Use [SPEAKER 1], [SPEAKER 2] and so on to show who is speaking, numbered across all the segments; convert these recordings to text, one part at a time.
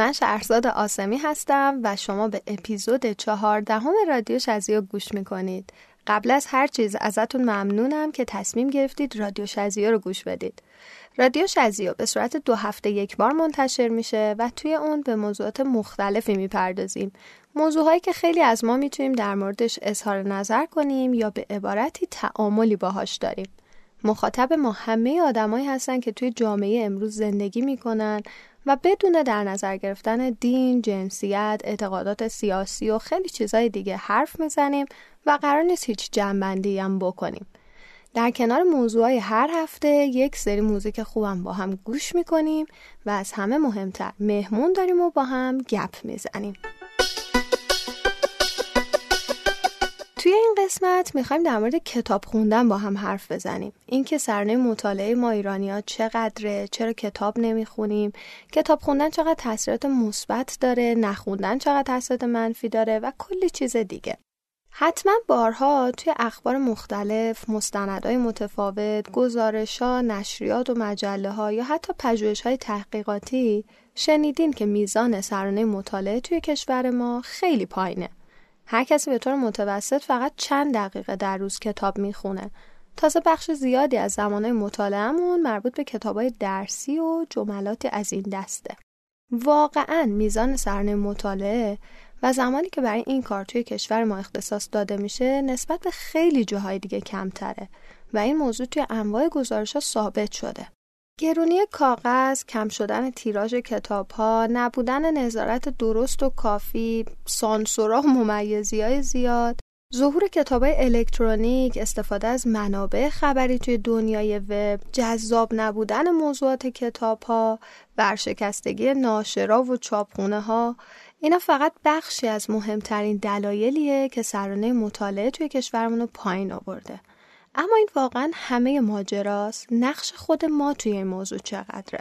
[SPEAKER 1] من شهرزاد آسمی هستم و شما به اپیزود چهاردهم رادیو شزیو گوش می‌کنید. قبل از هر چیز ازتون ممنونم که تصمیم گرفتید رادیو شزیو رو گوش بدید. رادیو شزیو به صورت دو هفته یک بار منتشر میشه و توی اون به موضوعات مختلفی می‌پردازیم. موضوعهایی که خیلی از ما می‌تونیم در موردش اظهار نظر کنیم یا به عبارتی تعاملی باهاش داریم. مخاطب ما همه آدمایی هستن که توی جامعه امروز زندگی می‌کنن و بدون در نظر گرفتن دین، جنسیت، اعتقادات سیاسی و خیلی چیزای دیگه حرف می‌زنیم و قرار نیست هیچ جنبندی هم بکنیم. در کنار موضوعای هر هفته یک سری موزیک خوبم با هم گوش می‌کنیم و از همه مهمتر مهمون داریم و با هم گپ می‌زنیم. توی این قسمت می‌خوایم در مورد کتاب خوندن با هم حرف بزنیم اینکه سرنه مطالعه ما ایرانیا چقدره چرا کتاب نمی‌خونیم کتاب خوندن چقدر تاثیرات مثبت داره نخوندن چقدر تاثیرات منفی داره و کلی چیز دیگه حتما بارها توی اخبار مختلف، مستندهای متفاوت، گزارشها، نشریات و مجله ها یا حتی پژوهش های تحقیقاتی شنیدین که میزان سرانه مطالعه توی کشور ما خیلی پایینه. هر کسی به طور متوسط فقط چند دقیقه در روز کتاب می‌خونه. تازه بخش زیادی از زمانه مطالعهمون مربوط به کتابای درسی و جملاتی از این دسته. واقعا میزان سرانه مطالعه و زمانی که برای این کار توی کشور ما اختصاص داده میشه نسبت به خیلی جاهای دیگه کمتره و این موضوع توی انواع گزارش ها ثابت شده. گرونی کاغذ، کم شدن تیراژ کتاب ها، نبودن نظارت درست و کافی، سانسورا و ممیزی های زیاد، ظهور کتاب های الکترونیک، استفاده از منابع خبری توی دنیای وب، جذاب نبودن موضوعات کتاب ها، ورشکستگی ناشرا و چاپخونه ها، اینا فقط بخشی از مهمترین دلایلیه که سرانه مطالعه توی کشورمون رو پایین آورده. اما این واقعا همه ماجراست. نقش خود ما توی این موضوع چقدره؟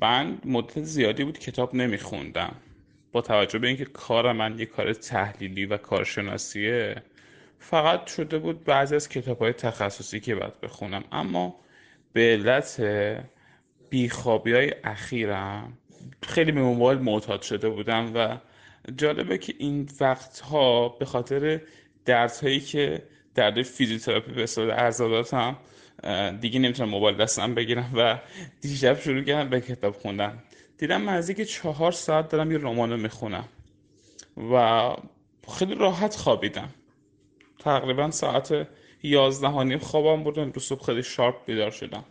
[SPEAKER 2] من مدت زیادی بود کتاب نمیخوندم. با توجه به اینکه کار من یه کار تحلیلی و کارشناسیه فقط شده بود بعضی از کتاب های تخصصی که باید بخونم. اما به علت بیخوابی های اخیرم خیلی به موبایل معتاد شده بودم و جالبه که این وقتها به خاطر درس هایی که درد فیزیوتراپی به صورت هم دیگه نمی‌تونم موبایل دستم بگیرم و دیشب شروع کردم به کتاب خوندن. دیدم که چهار ساعت دارم یه رمان می‌خونم و خیلی راحت خوابیدم. تقریبا ساعت یازده نیم خوابم بود امروز صبح خیلی شارپ بیدار شدم.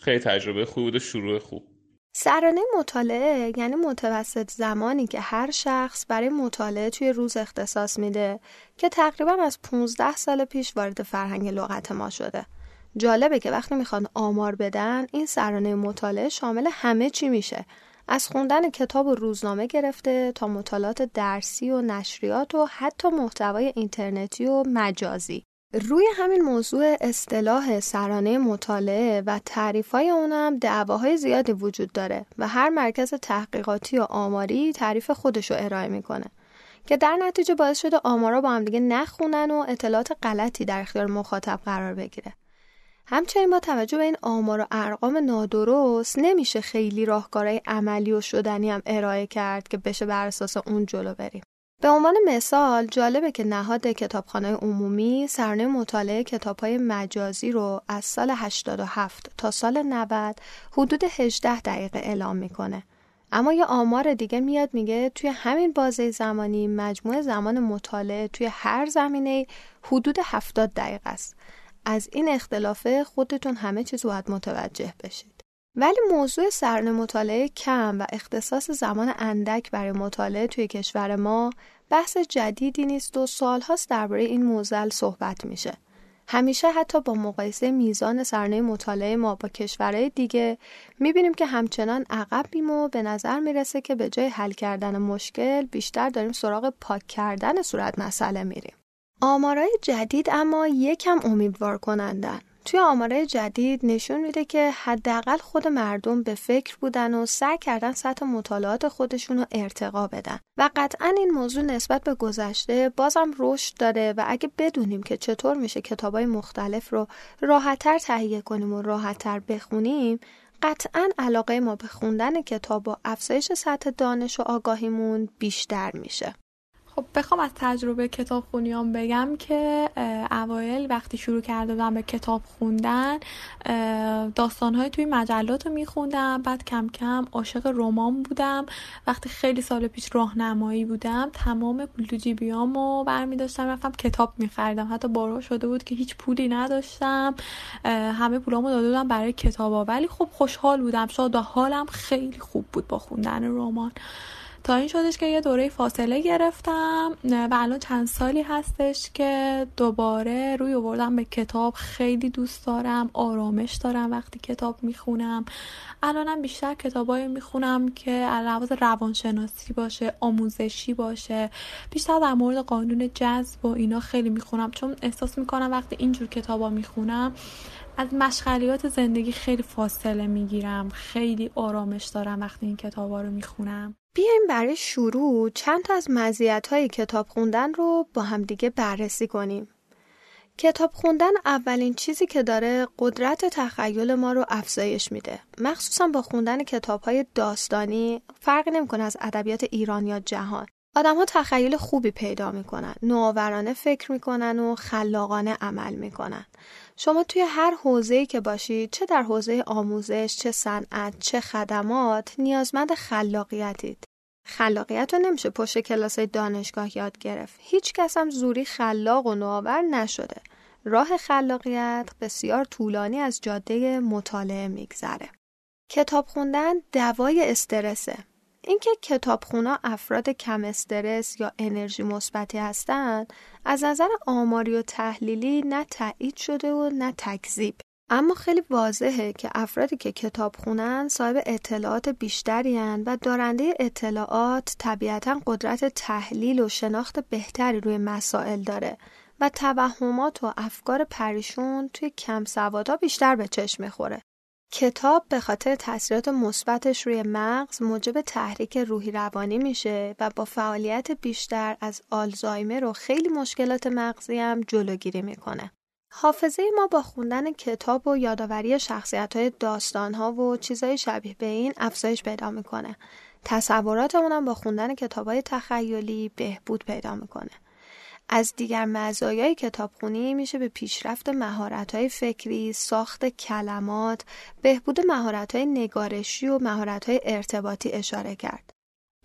[SPEAKER 2] خیلی تجربه خوب بود شروع خوب.
[SPEAKER 1] سرانه مطالعه یعنی متوسط زمانی که هر شخص برای مطالعه توی روز اختصاص میده که تقریبا از 15 سال پیش وارد فرهنگ لغت ما شده. جالبه که وقتی می‌خوان آمار بدن این سرانه مطالعه شامل همه چی میشه از خوندن کتاب و روزنامه گرفته تا مطالعات درسی و نشریات و حتی محتوای اینترنتی و مجازی روی همین موضوع اصطلاح سرانه مطالعه و تعریفای اونم دعواهای زیادی وجود داره و هر مرکز تحقیقاتی و آماری تعریف خودش رو ارائه می‌کنه که در نتیجه باعث شده آمارا با هم دیگه نخونن و اطلاعات غلطی در اختیار مخاطب قرار بگیره. همچنین با توجه به این آمار و ارقام نادرست نمیشه خیلی راهکارهای عملی و شدنی هم ارائه کرد که بشه بر اساس اون جلو بریم. به عنوان مثال جالبه که نهاد کتابخانه عمومی سرنه مطالعه کتابهای مجازی رو از سال 87 تا سال 90 حدود 18 دقیقه اعلام می‌کنه. اما یه آمار دیگه میاد میگه توی همین بازه زمانی مجموع زمان مطالعه توی هر زمینه حدود 70 دقیقه است. از این اختلافه خودتون همه چیز باید متوجه بشید. ولی موضوع سرن مطالعه کم و اختصاص زمان اندک برای مطالعه توی کشور ما بحث جدیدی نیست و سالهاست درباره این موزل صحبت میشه. همیشه حتی با مقایسه میزان سرنه مطالعه ما با کشورهای دیگه می‌بینیم که همچنان عقب بیم و به نظر می‌رسه که به جای حل کردن مشکل بیشتر داریم سراغ پاک کردن صورت مسئله میریم. آمارای جدید اما یکم امیدوار کنندن. توی آماره جدید نشون میده که حداقل خود مردم به فکر بودن و سعی کردن سطح مطالعات خودشون رو ارتقا بدن. و قطعا این موضوع نسبت به گذشته بازم رشد داره و اگه بدونیم که چطور میشه کتابای مختلف رو راحتتر تهیه کنیم و راحتتر بخونیم قطعا علاقه ما به خوندن کتاب و افزایش سطح دانش و آگاهیمون بیشتر میشه.
[SPEAKER 3] خب بخوام از تجربه کتاب خونیام بگم که اوایل وقتی شروع کرده بودم به کتاب خوندن داستانهای توی مجلات رو میخوندم. بعد کم کم عاشق رمان بودم. وقتی خیلی سال پیش راهنمایی بودم تمام پول تو رو برمیداشتم. رفتم کتاب میخریدم. حتی بارها شده بود که هیچ پولی نداشتم. همه پولامو داده بودم برای کتابا ولی خب خوشحال بودم. شاد و حالم خیلی خوب بود با خوندن رمان. تا این شدش که یه دوره فاصله گرفتم. و الان چند سالی هستش که دوباره روی آوردم به کتاب. خیلی دوست دارم آرامش دارم وقتی کتاب می‌خونم. الانم بیشتر کتابایی می‌خونم که علاوه روانشناسی باشه آموزشی باشه. بیشتر در مورد قانون جذب و اینا خیلی می‌خونم. چون احساس می‌کنم وقتی اینجور کتابا می‌خونم از مشغلیات زندگی خیلی فاصله می‌گیرم خیلی آرامش دارم وقتی این کتابا رو می‌خونم
[SPEAKER 1] بیایم برای شروع چند تا از مزیت های کتاب خوندن رو با همدیگه بررسی کنیم. کتاب خوندن اولین چیزی که داره قدرت تخیل ما رو افزایش میده. مخصوصا با خوندن کتاب های داستانی فرقی نمی‌کنه از ادبیات ایران یا جهان. آدم ها تخیل خوبی پیدا می‌کنن، نوآورانه فکر می‌کنن و خلاقانه عمل می‌کنن. شما توی هر حوزه‌ای که باشید چه در حوزه آموزش، چه صنعت، چه خدمات نیازمند خلاقیتید. خلاقیت رو نمیشه پشت کلاس دانشگاه یاد گرفت. هیچ کس هم زوری خلاق و نوآور نشده. راه خلاقیت بسیار طولانی از جاده مطالعه میگذره. کتاب خوندن دوای استرسه. اینکه کتابخونا افراد کم استرس یا انرژی مثبتی هستند از نظر آماری و تحلیلی نه تایید شده و نه تکذیب اما خیلی واضحه که افرادی که کتاب خونن صاحب اطلاعات بیشتری و دارنده اطلاعات طبیعتا قدرت تحلیل و شناخت بهتری روی مسائل داره و توهمات و افکار پریشون توی کم سوادا بیشتر به چشم می‌خوره. کتاب به خاطر تاثیرات مثبتش روی مغز موجب تحریک روحی روانی میشه و با فعالیت بیشتر از آلزایمر و خیلی مشکلات مغزی هم جلوگیری می‌کنه. حافظه ما با خوندن کتاب و یادآوری شخصیت های داستان ها و چیزهای شبیه به این افزایش پیدا می‌کنه. تصوراتمون هم با خوندن کتاب های تخیلی بهبود پیدا می‌کنه. از دیگر مزایای کتابخونی میشه به پیشرفت مهارت‌های فکری، ساخت کلمات، بهبود مهارت‌های نگارشی و مهارت‌های ارتباطی اشاره کرد.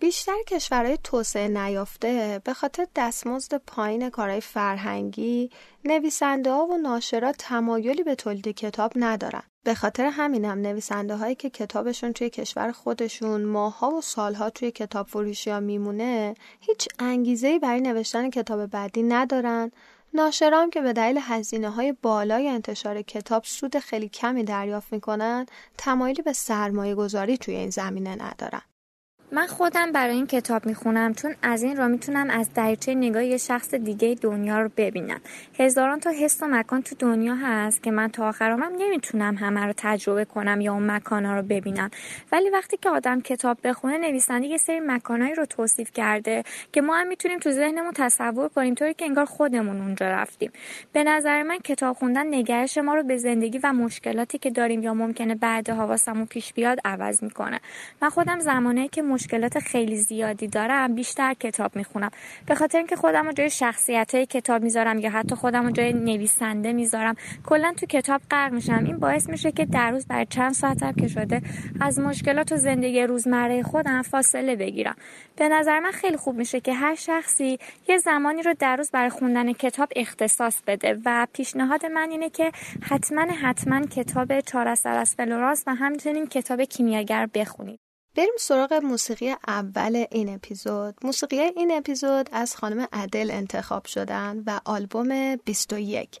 [SPEAKER 1] بیشتر کشورهای توسعه نیافته به خاطر دستمزد پایین کارهای فرهنگی نویسنده ها و ناشرات تمایلی به تولید کتاب ندارن. به خاطر همینم نویسنده هایی که کتابشون توی کشور خودشون ماها و سالها توی کتاب فروشی ها میمونه هیچ انگیزه برای نوشتن کتاب بعدی ندارن. ناشرام که به دلیل هزینه های بالای انتشار کتاب سود خیلی کمی دریافت می‌کنن تمایلی به سرمایه گذاری توی این زمینه ندارن.
[SPEAKER 4] من خودم برای این کتاب می‌خونم چون از این را می‌تونم از دریچه نگاه یه شخص دیگه دنیا رو ببینم. هزاران تا حس و مکان تو دنیا هست که من تا آخرامم نمی‌تونم همه رو تجربه کنم یا اون مکان ها رو ببینم. ولی وقتی که آدم کتاب بخونه نویسنده یه سری مکانهایی رو توصیف کرده که ما هم می‌تونیم تو ذهنمون تصور کنیم طوری که انگار خودمون اونجا رفتیم. به نظر من کتاب خوندن نگرش ما رو به زندگی و مشکلاتی که داریم یا ممکنه بعد حواسمون پیش بیاد عوض می‌کنه. من خودم زمانه که مشکلات خیلی زیادی دارم بیشتر کتاب می‌خونم. به خاطر اینکه خودم رو جای شخصیت های کتاب می‌ذارم یا حتی خودم رو جای نویسنده می‌ذارم کلا تو کتاب غرق میشم. این باعث میشه که در روز برای چند ساعتم که شده از مشکلات و زندگی روزمره خودم فاصله بگیرم. به نظر من خیلی خوب میشه که هر شخصی یه زمانی رو در روز برای خوندن کتاب اختصاص بده و پیشنهاد من اینه که حتما حتما کتاب چهار از فلورانس و همچنین کتاب کیمیاگر بخونید.
[SPEAKER 1] بریم سراغ موسیقی اول این اپیزود. موسیقی این اپیزود از خانم عدل انتخاب شدن و آلبوم 21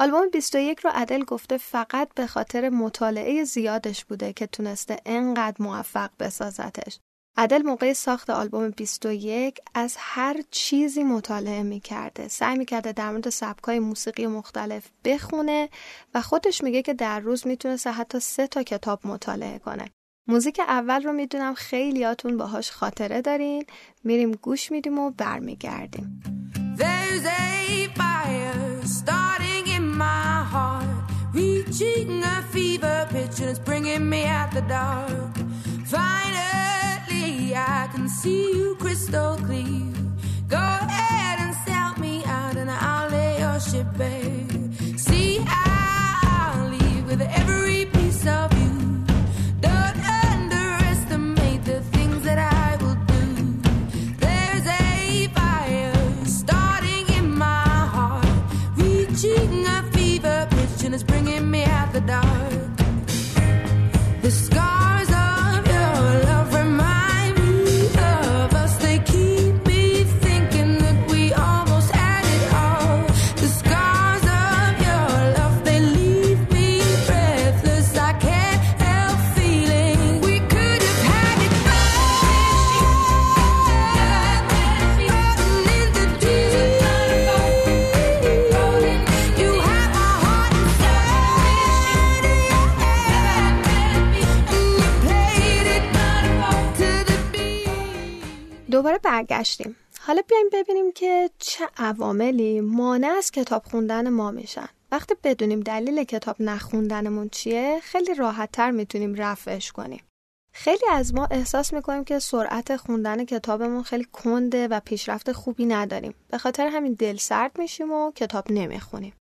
[SPEAKER 1] آلبوم 21 رو عدل گفته فقط به خاطر مطالعه زیادش بوده که تونسته انقدر موفق بسازتش. عدل موقع ساخت آلبوم 21 از هر چیزی مطالعه می‌کرده. سعی می‌کرده در مورد سبکای موسیقی مختلف بخونه و خودش میگه که در روز می‌تونسته حتی سه تا کتاب مطالعه کنه. موزیک اول رو می‌دونم خیلیاتون باهاش خاطره دارین میریم گوش میدیم و برمیگردیم
[SPEAKER 5] I see you crystal leave with every dark.
[SPEAKER 1] دوباره برگشتیم. حالا بیایم ببینیم که چه عواملی مانع از کتاب خوندن ما میشن. وقتی بدونیم دلیل کتاب نخوندنمون چیه خیلی راحت تر می‌تونیم رفعش کنیم. خیلی از ما احساس می‌کنیم که سرعت خوندن کتابمون خیلی کنده و پیشرفت خوبی نداریم. به خاطر همین دل سرد میشیم و کتاب نمی‌خونیم.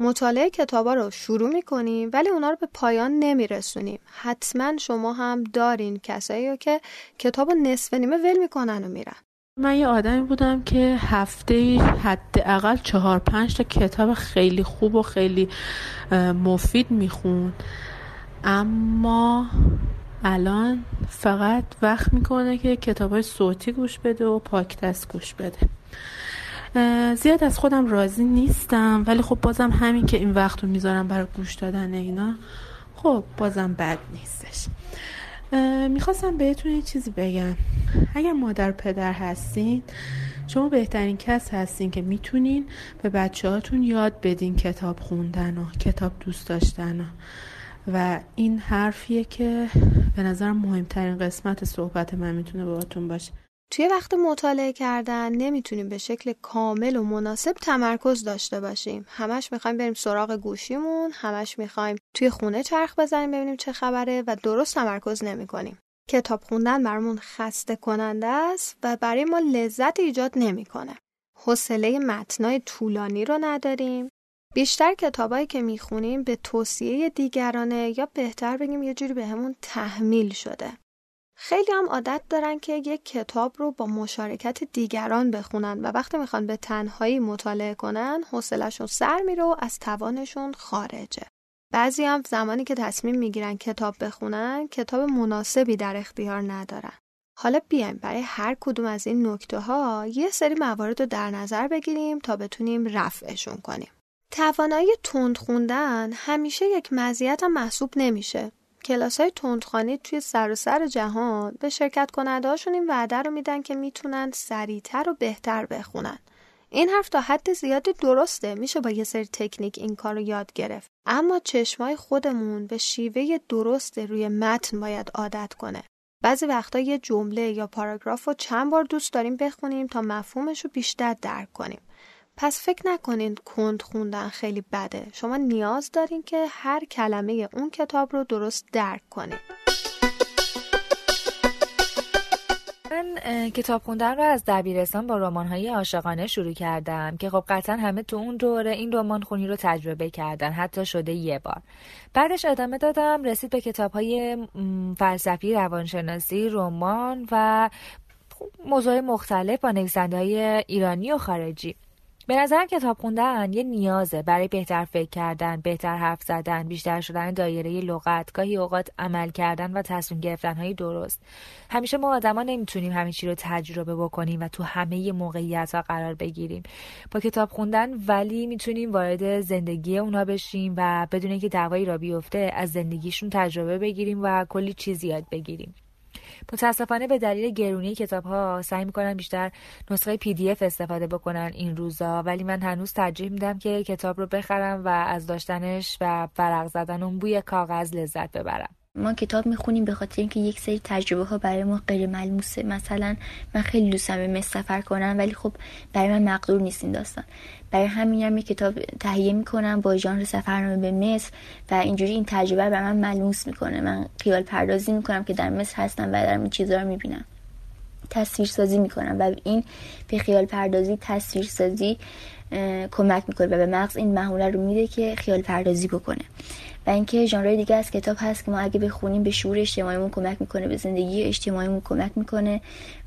[SPEAKER 1] مطالعه کتابا رو شروع می‌کنیم ولی اونا رو به پایان نمیرسونیم. حتما شما هم دارین کسایی رو که کتاب رو نصف نیمه ول می‌کنن و میرن.
[SPEAKER 6] من یه آدمی بودم که هفته حداقل چهار پنج تا کتاب خیلی خوب و خیلی مفید می‌خوند. اما الان فقط وقت می‌کنه که کتاب های صوتی گوش بده و پاکتست گوش بده. زیاد از خودم راضی نیستم. ولی خب بازم همین که این وقت رو می‌ذارم برای گوش دادن اینا خب بازم بد نیستش. می‌خواستم بهتون یه چیزی بگم. اگر مادر پدر هستین شما بهترین کس هستین که می‌تونین به بچه هاتون یاد بدین کتاب خوندن و کتاب دوست داشتن و. و این حرفیه که به نظر مهمترین قسمت صحبت من می‌تونه باهاتون باشه.
[SPEAKER 1] توی وقت مطالعه کردن نمی‌تونیم به شکل کامل و مناسب تمرکز داشته باشیم. همش می‌خوایم بریم سراغ گوشیمون همش می‌خوایم توی خونه چرخ بزنیم ببینیم چه خبره و درست تمرکز نمی‌کنیم. کتاب خوندن برامون خسته کننده است و برای ما لذت ایجاد نمی‌کنه. حوصله متنای طولانی رو نداریم. بیشتر کتابایی که می‌خونیم به توصیه دیگرانه یا بهتر بگیم یه جوری بهمون تحمیل شده. خیلی هم عادت دارن که یک کتاب رو با مشارکت دیگران بخونن و وقتی می‌خوان به تنهایی مطالعه کنن حوصلهشون سر میره و از توانشون خارجه. بعضی هم زمانی که تصمیم می‌گیرن کتاب بخونن کتاب مناسبی در اختیار ندارن. حالا بیایم برای هر کدوم از این نکته ها یه سری موارد رو در نظر بگیریم تا بتونیم رفعشون کنیم. توانایی تند خوندن همیشه یک مزیت محسوب نمیشه. کلاس های تندخوانی توی سراسر جهان به شرکت کننده هاشون این وعده رو میدن که می‌تونن سریعتر و بهتر بخونن. این حرف تا حد زیادی درسته میشه با یه سری تکنیک این کار رو یاد گرفت. اما چشمای خودمون به شیوه درست روی متن باید عادت کنه. بعضی وقتا یه جمله یا پاراگراف رو چند بار دوست داریم بخونیم تا مفهومش رو بیشتر درک کنیم. پس فکر نکنین کند خوندن خیلی بده. شما نیاز دارین که هر کلمه اون کتاب رو درست درک کنین.
[SPEAKER 7] من کتاب خوندن رو از دبیرستان با رمان‌های عاشقانه شروع کردم که خب قطعا همه تو اون دوره این رمان خونی رو تجربه کردن حتی شده یه بار. بعدش ادامه دادم رسید به کتاب‌های فلسفی روانشناسی رمان و موضوع مختلف با نویسنده ایرانی و خارجی. به نظرم کتاب خوندن یه نیازه برای بهتر فکر کردن، بهتر حرف زدن، بیشتر شدن دایره لغت، گاهی اوقات عمل کردن و تصمیم گرفتن های درست. همیشه ما آدما نمی‌تونیم همه چی رو تجربه بکنیم و تو همه موقعیت ها قرار بگیریم. با کتاب خوندن ولی می‌تونیم وارد زندگی اونا بشیم و بدون اینکه دعوایی را بیفته از زندگیشون تجربه بگیریم و کلی چیز یاد بگیریم. متاسفانه به دلیل گرونی کتاب ها سعی می‌کنن بیشتر نسخه پی دی اف استفاده بکنن این روزا. ولی من هنوز ترجیح میدم که کتاب رو بخرم و از داشتنش و ورق زدن اون بوی کاغذ لذت ببرم.
[SPEAKER 8] ما کتاب می‌خونیم به خاطر اینکه یک سری تجربه ها برای ما غیر ملموسه. مثلا من خیلی دوستم به مصر سفر کنم ولی خب برای من مقدور نیست این داستان. برای همین هم کتاب تهیه می‌کنم با ژانر سفرنامه به مصر و اینجوری این تجربه بر من ملموس می‌کنه. من خیال پردازی می‌کنم که در مصر هستم و دارم این چیزها رو می‌بینم. تصویر سازی می‌کنم و این به خیال پردازی تصویر سازی کمک می‌کنه و به مغز این محوله رو میده که خیال پردازی بکنه. و اینکه ژانر دیگه از کتاب هست که ما اگه بخونیم به شعور اجتماعیمون کمک می‌کنه به زندگی اجتماعیمون کمک می‌کنه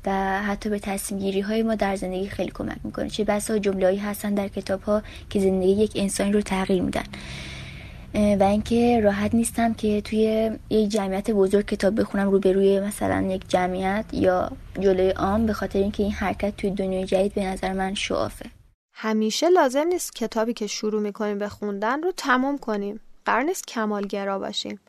[SPEAKER 8] و حتی به تصمیم گیری های ما در زندگی خیلی کمک می‌کنه. چه بسا جمله هستن در کتاب ها که زندگی یک انسانی رو تغییر میدن. و اینکه راحت نیستم که توی یک جمعیت بزرگ کتاب بخونم روبروی مثلا یک جمعیت یا جلوی عام به خاطر اینکه این حرکت توی دنیای جدید به نظر من شعافه
[SPEAKER 1] همیشه لازم نیست کتابی که شروع می‌کنیم به خوندن رو تمام کنیم. قرار نیست کمالگرا باشیم.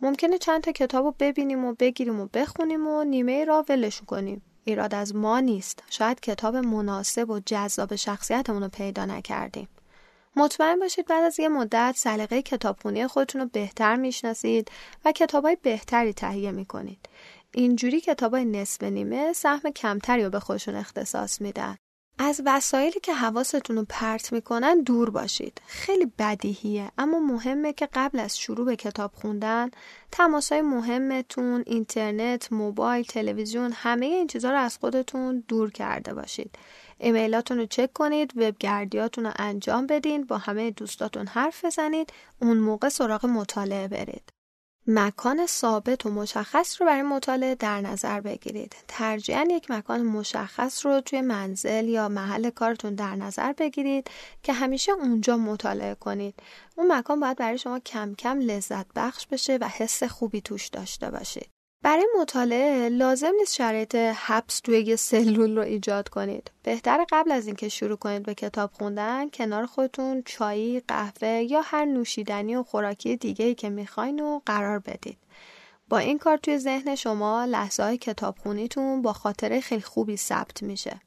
[SPEAKER 1] ممکنه چند تا کتاب رو ببینیم و بگیریم و بخونیم و نیمه را ولش کنیم. ایراد از ما نیست. شاید کتاب مناسب و جذاب شخصیتمون رو پیدا نکردیم. مطمئن باشید بعد از یه مدت سلیقه کتابخونی خودتون رو بهتر می‌شناسید و کتابای بهتری تهیه می‌کنید. اینجوری کتابای نصف نیمه سهم کمتری رو به خودشون اختصاص میدن. از وسایلی که حواستون رو پرت می‌کنن دور باشید. خیلی بدیهیه اما مهمه که قبل از شروع به کتاب خوندن تماسای مهمتون اینترنت موبایل تلویزیون همه این چیزها رو از خودتون دور کرده باشید. ایمیلاتون رو چک کنید وبگردیاتون رو انجام بدین با همه دوستاتون حرف بزنید اون موقع سراغ مطالعه برید. مکان ثابت و مشخص رو برای مطالعه در نظر بگیرید. ترجیحاً یک مکان مشخص رو توی منزل یا محل کارتون در نظر بگیرید که همیشه اونجا مطالعه کنید. اون مکان باید برای شما کم کم لذت بخش بشه و حس خوبی توش داشته باشید. برای مطالعه لازم نیست شرایط حبس توی یه سلول رو ایجاد کنید. بهتر قبل از اینکه شروع کنید به کتاب خوندن کنار خودتون چایی، قهوه یا هر نوشیدنی و خوراکی دیگه که می‌خواین و قرار بدید. با این کار توی ذهن شما لحظه های کتاب خونیتون با خاطره خیلی خوبی ثبت میشه.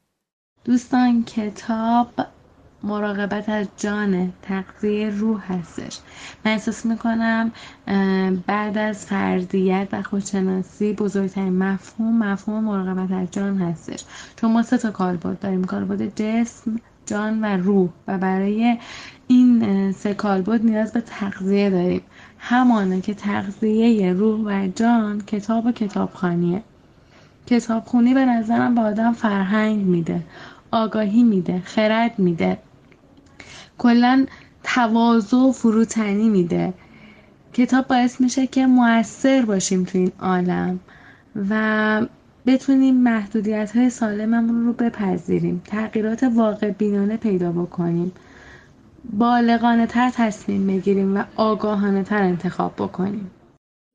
[SPEAKER 9] دوستان کتاب مراقبت از جان تغذیه روح هستش. من احساس می‌کنم بعد از فردیت و خودشناسی بزرگترین مفهوم مفهوم مراقبت از جان هستش. چون ما سه تا کالبد داریم. کالبد جسم جان و روح. و برای این سه کالبد نیاز به تغذیه داریم. همانه که تغذیه روح و جان کتاب و کتابخانیه. کتابخونی به نظرم به آدم فرهنگ میده آگاهی میده خرد میده. کلا تواضع و فروتنی میده. کتاب باعث میشه که موثر باشیم تو این عالم و بتونیم محدودیت های سالممون رو بپذیریم تغییرات واقع بینانه پیدا بکنیم بالغانه تر تصمیم بگیریم و آگاهانه تر انتخاب بکنیم.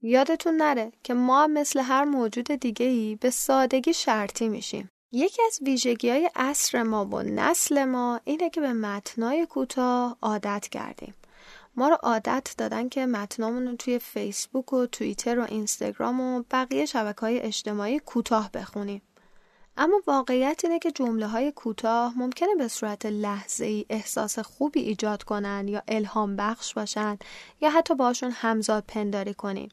[SPEAKER 1] یادتون نره که ما مثل هر موجود دیگه ای به سادگی شرطی میشیم. یکی از ویژگی های عصر ما و نسل ما اینه که به متنای کوتاه عادت کردیم. ما رو عادت دادن که متنامون رو توی فیسبوک و توییتر و اینستاگرام و بقیه شبکه های اجتماعی کوتاه بخونیم. اما واقعیت اینه که جمله های کوتاه ممکنه به صورت لحظه ای احساس خوبی ایجاد کنن یا الهام بخش باشن یا حتی باشون همزاد پنداری کنیم.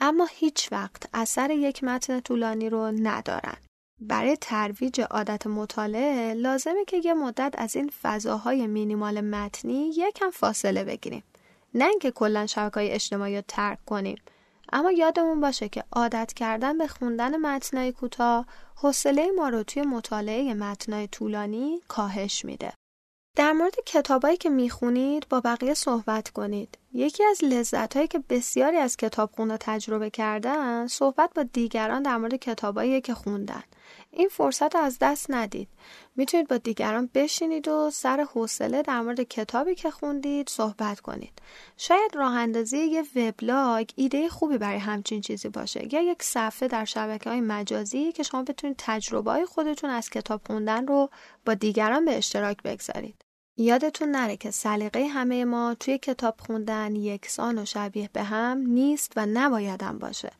[SPEAKER 1] اما هیچ وقت اثر یک متن طولانی رو ندارن. برای ترویج عادت مطالعه لازمه که یه مدت از این فضاهای مینیمال متنی یکم فاصله بگیریم. نه اینکه کلا شبکه‌های اجتماعی رو ترک کنیم. اما یادمون باشه که عادت کردن به خوندن متنای کوتاه حوصله ما رو توی مطالعه متنای طولانی کاهش میده. در مورد کتابایی که می‌خونید با بقیه صحبت کنید. یکی از لذتهایی که بسیاری از کتابخونه تجربه کردن صحبت با دیگران در مورد کتابایی که خوندن. این فرصت رو از دست ندید. می‌تونید با دیگران بشینید و سر حوصله در مورد کتابی که خوندید صحبت کنید. شاید راه اندازی یه وبلاگ ایده خوبی برای همچین چیزی باشه یا یک صفحه در شبکه های مجازی که شما بتونید تجربه های خودتون از کتاب خوندن رو با دیگران به اشتراک بگذارید. یادتون نره که سلیقه همه ما توی کتاب خوندن یکسان و شبیه به هم نیست و نبایدم باشه.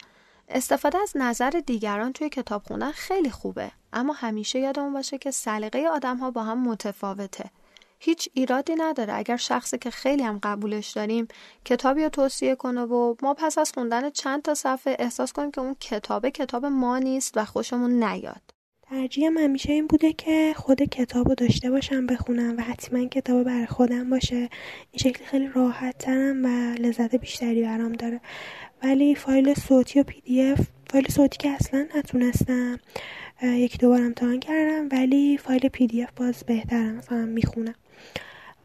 [SPEAKER 1] استفاده از نظر دیگران توی کتاب خوندن خیلی خوبه. اما همیشه یادمون باشه که سلیقه آدم ها با هم متفاوته. هیچ ایرادی نداره. اگر شخصی که خیلی هم قبولش داریم کتابی رو توصیه کنه و ما پس از خوندن چند تا صفحه احساس کنیم که اون کتابه کتاب ما نیست و خوشمون نیاد.
[SPEAKER 10] ترجیحم همیشه این بوده که خود کتاب رو داشته باشم بخونم و حتما کتاب برای خودم باشه. این شکلی خیلی راحت ترم و لذت بیشتری برام داره. ولی فایل صوتی و PDF فایل صوتی که اصلا نتونستم یکی دوبار امتحان کردم ولی فایل PDF باز بهترم مثلا می‌خونم.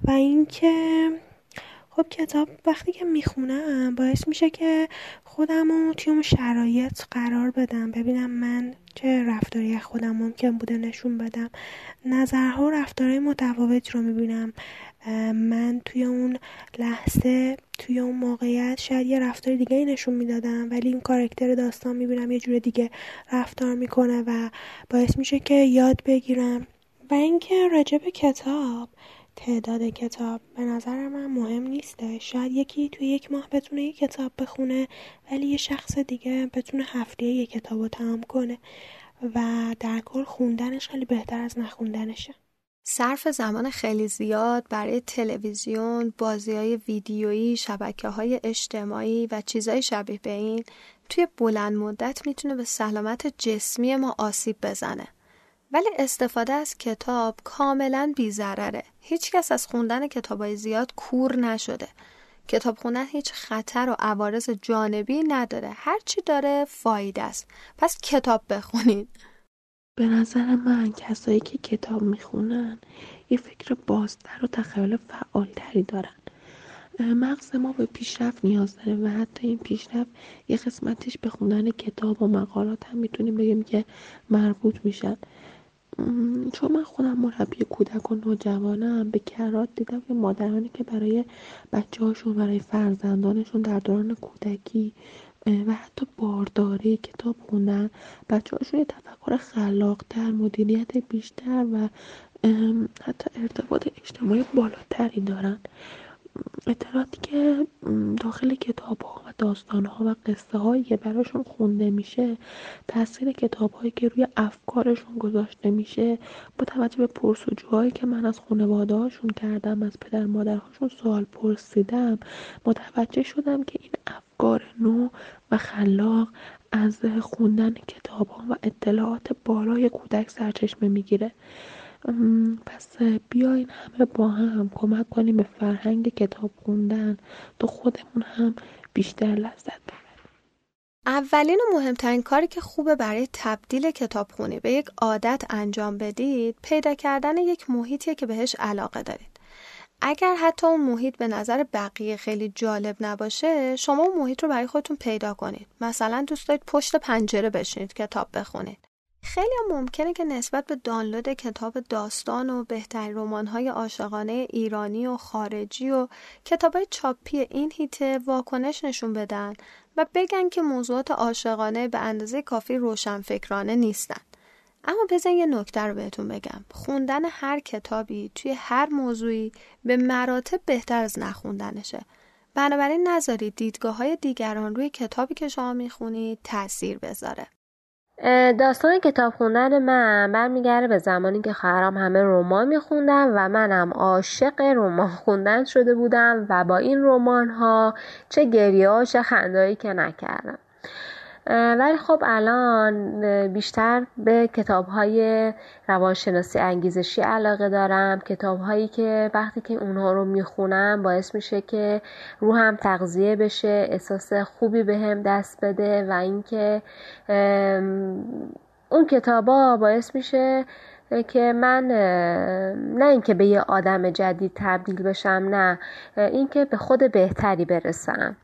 [SPEAKER 10] و اینکه خب کتاب وقتی که می‌خونم باعث میشه که خودم رو توی اون شرایط قرار بدم. ببینم من چه رفتاری خودم ممکن بوده نشون بدم. نظرها و رفتارهای متفاوتی رو می‌بینم. من توی اون لحظه توی اون موقعیت شاید یه رفتار دیگه نشون می‌دادم ولی این کارکتر داستان می‌بینم یه جور دیگه رفتار می‌کنه و باعث میشه که یاد بگیرم. و اینکه راجع به کتاب تعداد کتاب به نظر من مهم نیسته شاید یکی توی یک ماه بتونه یک کتاب بخونه ولی یه شخص دیگه بتونه هفته یک کتاب رو تمام کنه و در کل خوندنش خیلی بهتر از نخوندنشه.
[SPEAKER 1] صرف زمان خیلی زیاد برای تلویزیون، بازی های ویدیویی، شبکه های اجتماعی و چیزهای شبیه به این توی بلند مدت می‌تونه به سلامت جسمی ما آسیب بزنه. ولی استفاده از کتاب کاملا بیزرره. هیچکس از خوندن کتابای زیاد کور نشده. کتاب خوندن هیچ خطر و عوارض جانبی نداره. هرچی داره فایده است. پس کتاب بخونید.
[SPEAKER 6] به نظر من کسایی که کتاب می‌خونن یه فکر بازتر و تخیل فعالتری دارن. مغز ما به پیشرفت نیاز داره و حتی این پیشرفت یه قسمتش به خوندن کتاب و مقالات هم می‌تونیم بگیم که مربوط میشن. چون من خودم مربی کودک و نوجوانم به کرات دیدم که مادرانی که برای بچه هاشون برای فرزندانشون در دوران کودکی و حتی بارداری کتاب خوندن. بچه هاشون یه تفکر خلاقتر مدیریت بیشتر و حتی ارتباط اجتماعی بالاتری دارن. اطلاعاتی که داخل کتاب ها و داستان ها و قصه هایی که براشون خونده میشه تاثیر کتاب هایی که روی افکارشون گذاشته میشه با توجه به پرسجوهایی که من از خانواده هاشون کردم از پدر مادرهاشون سوال پرسیدم متوجه شدم که این افکار نو و خلاق از خوندن کتاب ها و اطلاعات بالای کودک سرچشمه می‌گیره. پس بیاین همه با هم کمک کنیم به فرهنگ کتاب خوندن. تا خودمون هم بیشتر لذت ببریم.
[SPEAKER 1] اولین و مهمترین کاری که خوبه برای تبدیل کتابخونی به یک عادت انجام بدید پیدا کردن یک محیطیه که بهش علاقه دارید. اگر حتی اون محیط به نظر بقیه خیلی جالب نباشه شما اون محیط رو برای خودتون پیدا کنید مثلا دوست دارید پشت پنجره بشینید کتاب بخونید خیلی هم ممکنه که نسبت به دانلود کتاب داستان و بهترین رمان‌های عاشقانه ایرانی و خارجی و کتابای چاپی این هیته واکنش نشون بدن و بگن که موضوعات عاشقانه به اندازه کافی روشنفکرانه نیستن. اما بزن یه نکته رو بهتون بگم. خوندن هر کتابی توی هر موضوعی به مراتب بهتر از نخوندنشه. بنابراین نذارید دیدگاه های دیگران روی کتابی که شما می‌خونید تاثیر بذاره.
[SPEAKER 11] داستان کتاب خوندن من برمیگرده به زمانی که خواهرام همه رمان میخوندن و منم عاشق رمان خوندن شده بودم و با این رمان ها چه گریه ها چه خندهایی که نکردم. ولی خب الان بیشتر به کتاب های روانشناسی انگیزشی علاقه دارم. کتاب هایی که وقتی که اونها رو می‌خونم باعث میشه که روحم تغذیه بشه احساس خوبی به دست بده و اینکه اون کتابا باعث میشه که من نه اینکه به یه آدم جدید تبدیل بشم نه اینکه به خود بهتری برسم.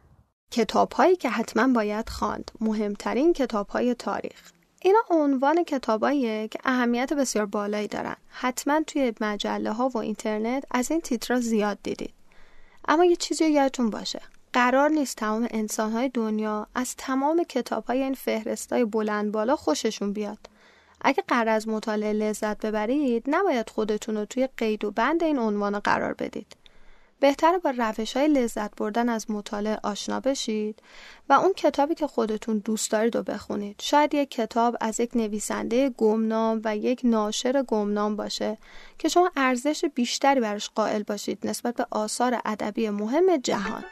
[SPEAKER 1] کتاب هایی که حتما باید خواند. مهمترین کتاب های تاریخ. اینا عنوان کتاباییه که اهمیت بسیار بالایی دارن. حتما توی مجله ها و اینترنت از این تیترا زیاد دیدید. اما یه چیزی یادتون باشه. قرار نیست تمام انسان های دنیا از تمام کتاب های این فهرست های بلند بالا خوششون بیاد. اگه قرار از مطالعه لذت ببرید نباید خودتون رو توی قید و بند این عنوان قرار بدید. بهتره با روش های لذت بردن از مطالعه آشنا بشید و اون کتابی که خودتون دوست دارید رو بخونید. شاید یک کتاب از یک نویسنده گمنام و یک ناشر گمنام باشه که شما ارزش بیشتری براش قائل باشید نسبت به آثار ادبی مهم جهان.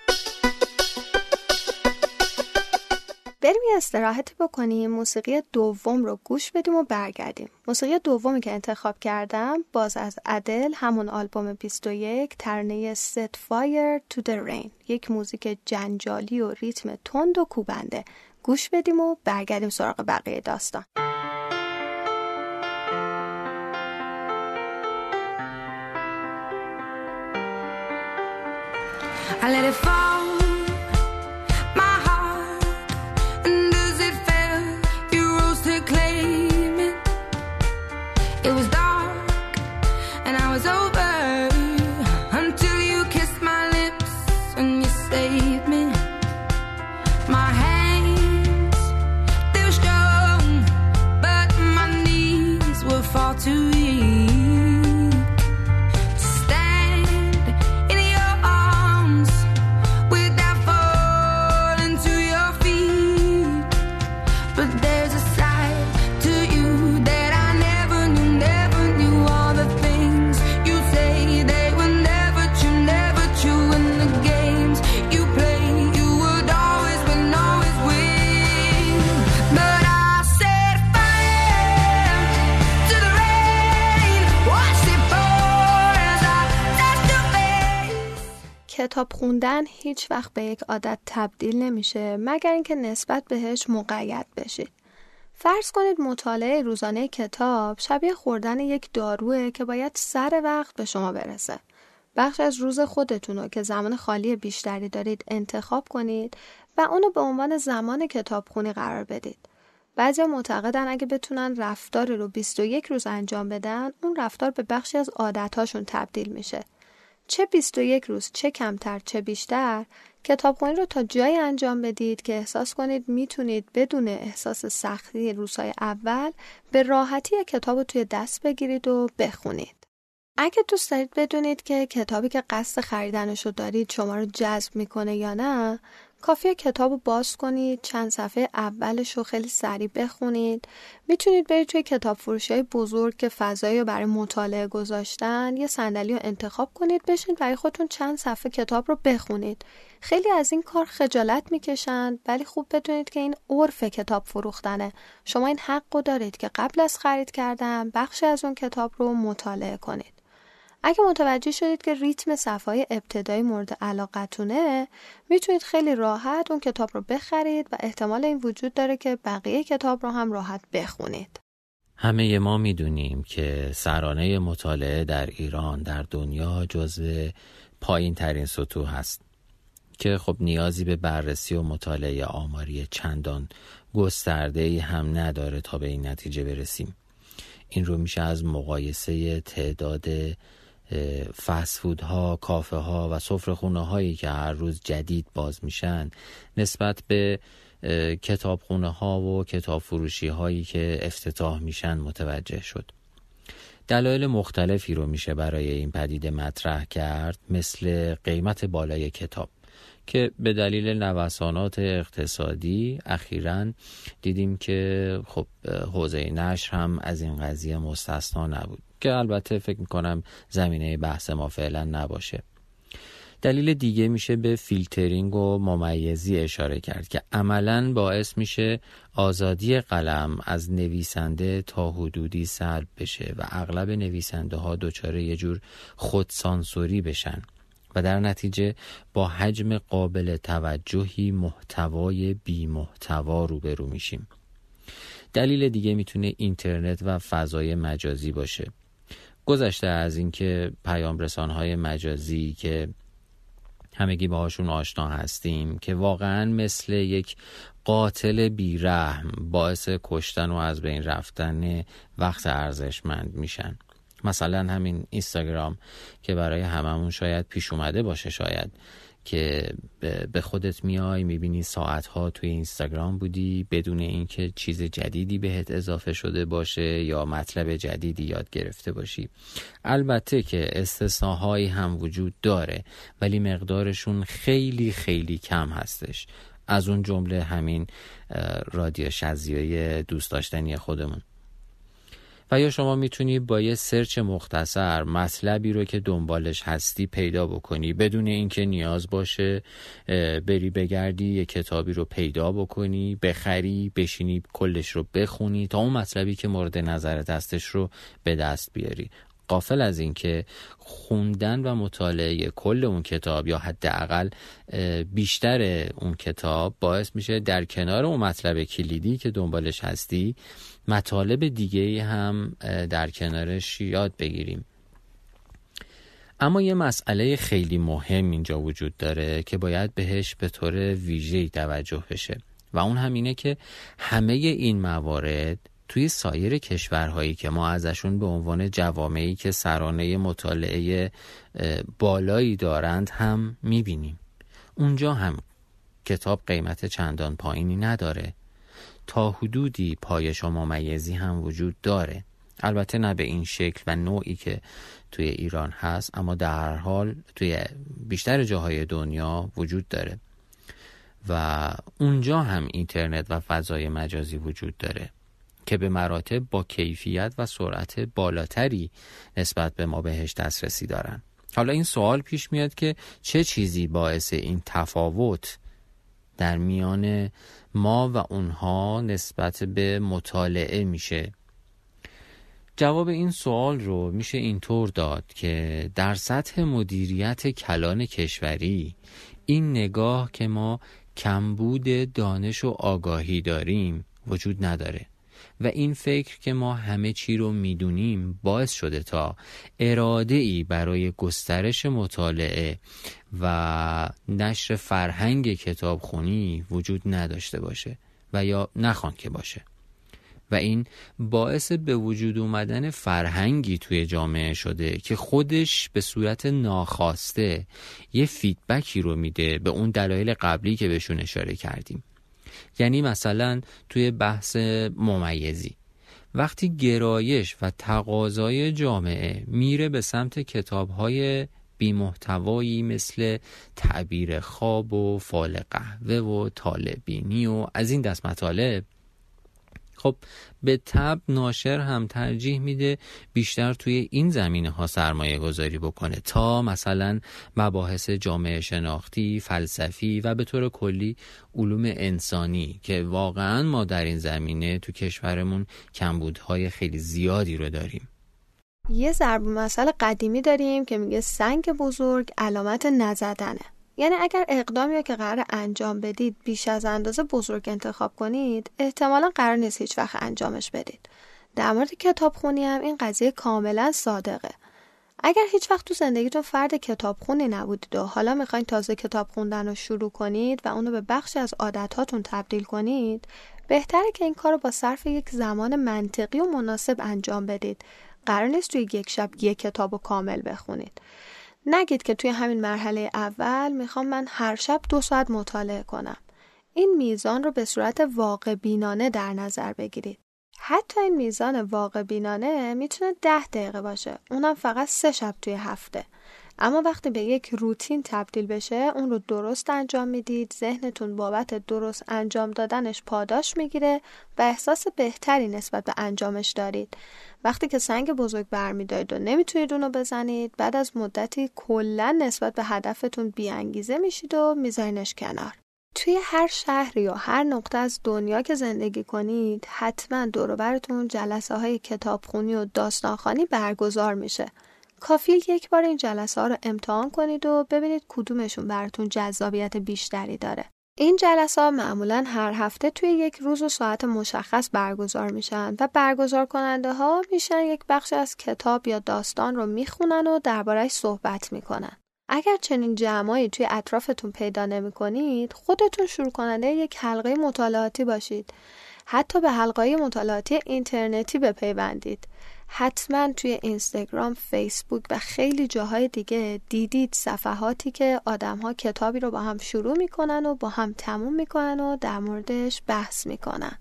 [SPEAKER 1] بریم یه استراحتی بکنیم موسیقی دوم رو گوش بدیم و برگردیم. موسیقی دومی که انتخاب کردم باز از ادل همون آلبوم 21 ترنه Set Fire to the Rain. یک موزیک جنجالی و ریتم تند و کوبنده. گوش بدیم و برگردیم سراغ بقیه داستان.
[SPEAKER 5] I let it
[SPEAKER 1] کتاب خوندن هیچ وقت به یک عادت تبدیل نمیشه مگر اینکه نسبت بهش مقید بشید. فرض کنید مطالعه روزانه کتاب شبیه خوردن یک داروه که باید سر وقت به شما برسه. بخش از روز خودتون رو که زمان خالی بیشتری دارید انتخاب کنید و اونو به عنوان زمان کتابخونی قرار بدید. بعضی معتقدن اگه بتونن رفتار رو 21 روز انجام بدن اون رفتار به بخشی از عادتهاشون تبدیل میشه. چه 21 روز چه کمتر چه بیشتر کتابخونی رو تا جایی انجام بدید که احساس کنید می‌تونید بدون احساس سختی روزهای اول به راحتی کتاب رو توی دست بگیرید و بخونید. اگه دوست دارید بدونید که کتابی که قصد خریدنش رو دارید شما رو جذب می‌کنه یا نه کافیه کتاب باز کنید چند صفحه اولش رو خیلی سریع بخونید. می‌تونید برید توی کتاب فروشی بزرگ که فضایی رو برای مطالعه گذاشتن یه صندلی رو انتخاب کنید بشین برای خودتون چند صفحه کتاب رو بخونید. خیلی از این کار خجالت می‌کشند ولی خوب بدونید که این عرف کتاب فروختنه. شما این حق رو دارید که قبل از خرید کردن بخشی از اون کتاب رو مطالعه کنید. اگه متوجه شدید که ریتم صفحه ابتدایی مورد علاقتونه می‌تونید خیلی راحت اون کتاب رو بخرید و احتمال این وجود داره که بقیه کتاب رو هم راحت بخونید.
[SPEAKER 12] همه ما می‌دونیم که سرانه مطالعه در ایران در دنیا جزو پایین ترین سطوح هست که خب نیازی به بررسی و مطالعه آماری چندان گسترده ای هم نداره تا به این نتیجه برسیم. این رو میشه از مقایسه تعداد فسفود ها، کافه ها و سفره هایی که هر روز جدید باز میشن نسبت به کتابخونه ها و کتاب فروشی هایی که افتتاح میشن متوجه شد. دلایل مختلفی رو میشه برای این پدیده مطرح کرد مثل قیمت بالای کتاب که به دلیل نوسانات اقتصادی اخیرا دیدیم که خب حوزه نشر هم از این قضیه مستثنا نبود که البته فکر می‌کنم زمینه بحث ما فعلا نباشه. دلیل دیگه میشه به فیلترینگ و ممیزی اشاره کرد که عملا باعث میشه آزادی قلم از نویسنده تا حدودی سلب بشه و اغلب نویسنده ها دچار یه جور خودسانسوری بشن و در نتیجه با حجم قابل توجهی محتوای بی محتوا روبرو میشیم. دلیل دیگه می‌تونه اینترنت و فضای مجازی باشه. گذشته از اینکه پیام رسانهای مجازی که همگی باهاشون آشنا هستیم که واقعا مثل یک قاتل بیرحم باعث کشتن و از بین رفتن وقت ارزشمند میشن. مثلا همین اینستاگرام که برای هممون شاید پیش اومده باشه شاید. که به خودت میای می‌بینی ساعتها توی اینستاگرام بودی بدون اینکه چیز جدیدی بهت اضافه شده باشه یا مطلب جدیدی یاد گرفته باشی. البته که استثناهایی هم وجود داره ولی مقدارشون خیلی خیلی کم هستش. از اون جمله همین رادیو شزیای دوست داشتنی خودمون. و یا شما می‌تونی با یه سرچ مختصر مطلبی رو که دنبالش هستی پیدا بکنی بدون اینکه نیاز باشه بری بگردی یه کتابی رو پیدا بکنی بخری بشینی کلش رو بخونی تا اون مطلبی که مورد نظرت هستش رو به دست بیاری. قافل از اینکه خوندن و مطالعه کل اون کتاب یا حداقل بیشتر اون کتاب باعث میشه در کنار اون مطلب کلیدی که دنبالش هستی مطالب دیگه هم در کنارش یاد بگیریم. اما یه مسئله خیلی مهم اینجا وجود داره که باید بهش به طور ویژه‌ای توجه بشه و اون هم اینه که همه این موارد توی سایر کشورهایی که ما ازشون به عنوان جوامعی که سرانه مطالعه بالایی دارند هم می‌بینیم. اونجا هم کتاب قیمت چندان پایینی نداره. تا حدودی پایش و ممیزی هم وجود داره. البته نه به این شکل و نوعی که توی ایران هست اما در هر حال توی بیشتر جاهای دنیا وجود داره. و اونجا هم اینترنت و فضای مجازی وجود داره. که به مراتب با کیفیت و سرعت بالاتری نسبت به ما بهش دسترسی دارن. حالا این سوال پیش میاد که چه چیزی باعث این تفاوت در میان ما و اونها نسبت به مطالعه میشه؟ جواب این سوال رو میشه اینطور داد که در سطح مدیریت کلان کشوری این نگاه که ما کمبود دانش و آگاهی داریم وجود نداره. و این فکر که ما همه چی رو می‌دونیم باعث شده تا اراده ای برای گسترش مطالعه و نشر فرهنگ کتابخونی وجود نداشته باشه و یا نخوان که باشه. و این باعث به وجود اومدن فرهنگی توی جامعه شده که خودش به صورت ناخواسته یه فیدبکی رو میده به اون دلایل قبلی که بهشون اشاره کردیم. یعنی مثلا توی بحث ممیزی. وقتی گرایش و تقاضای جامعه میره به سمت کتابهای بیمحتوایی مثل تعبیر خواب و فال قهوه و طالبینی و از این دست مطالب خب به تب ناشر هم ترجیح میده بیشتر توی این زمینه ها سرمایه گذاری بکنه تا مثلا مباحث جامعه شناختی، فلسفی و به طور کلی علوم انسانی که واقعا ما در این زمینه تو کشورمون کمبودهای خیلی زیادی رو داریم.
[SPEAKER 1] یه ضرب مسئله قدیمی داریم که میگه سنگ بزرگ علامت نزدنه. یعنی اگر اقدامی که قرار انجام بدید بیش از اندازه بزرگ انتخاب کنید احتمالا قرار نیست هیچ وقت انجامش بدید. در مورد کتابخونی هم این قضیه کاملا صادقه. اگر هیچ وقت تو زندگیتون فرد کتابخونی نبودید و حالا می‌خواین تازه کتاب خوندن رو شروع کنید و اونو به بخشی از عادتهاتون تبدیل کنید بهتره که این کار رو با صرف یک زمان منطقی و مناسب انجام بدید. قرار نیست توی یک شب یک کتاب و کامل بخونید. نگید که توی همین مرحله اول می‌خوام من هر شب دو ساعت مطالعه کنم. این میزان رو به صورت واقع بینانه در نظر بگیرید. حتی این میزان واقع بینانه می‌تونه ده دقیقه باشه. اونم فقط سه شب توی هفته. اما وقتی به یک روتین تبدیل بشه اون رو درست انجام می‌دید ذهنتون بابت درست انجام دادنش پاداش می‌گیره و احساس بهتری نسبت به انجامش دارید وقتی که سنگ بزرگ برمیدارید و نمی‌تونید اونو بزنید بعد از مدتی کلا نسبت به هدفتون بیانگیزه میشید و میذارینش کنار. توی هر شهری یا هر نقطه از دنیا که زندگی کنید حتما دوروبرتون جلسه های کتابخونی و داستانخانی برگزار میشه. کافیه یک بار این جلسه ها رو امتحان کنید و ببینید کدومشون براتون جذابیت بیشتری داره. این جلسه ها معمولا هر هفته توی یک روز و ساعت مشخص برگزار میشن و برگزار کننده ها میشن یک بخش از کتاب یا داستان رو می‌خونن و دربارهش صحبت می‌کنن. اگر چنین جمعایی توی اطرافتون پیدا نمی کنید خودتون شروع کننده یک حلقه مطالعاتی باشید. حتی به حلقه مطالعاتی اینترنتی بپیوندید. حتما توی اینستاگرام، فیسبوک و خیلی جاهای دیگه دیدید صفحاتی که آدمها کتابی رو با هم شروع می‌کنن و با هم تموم می‌کنن و در موردش بحث می‌کنن.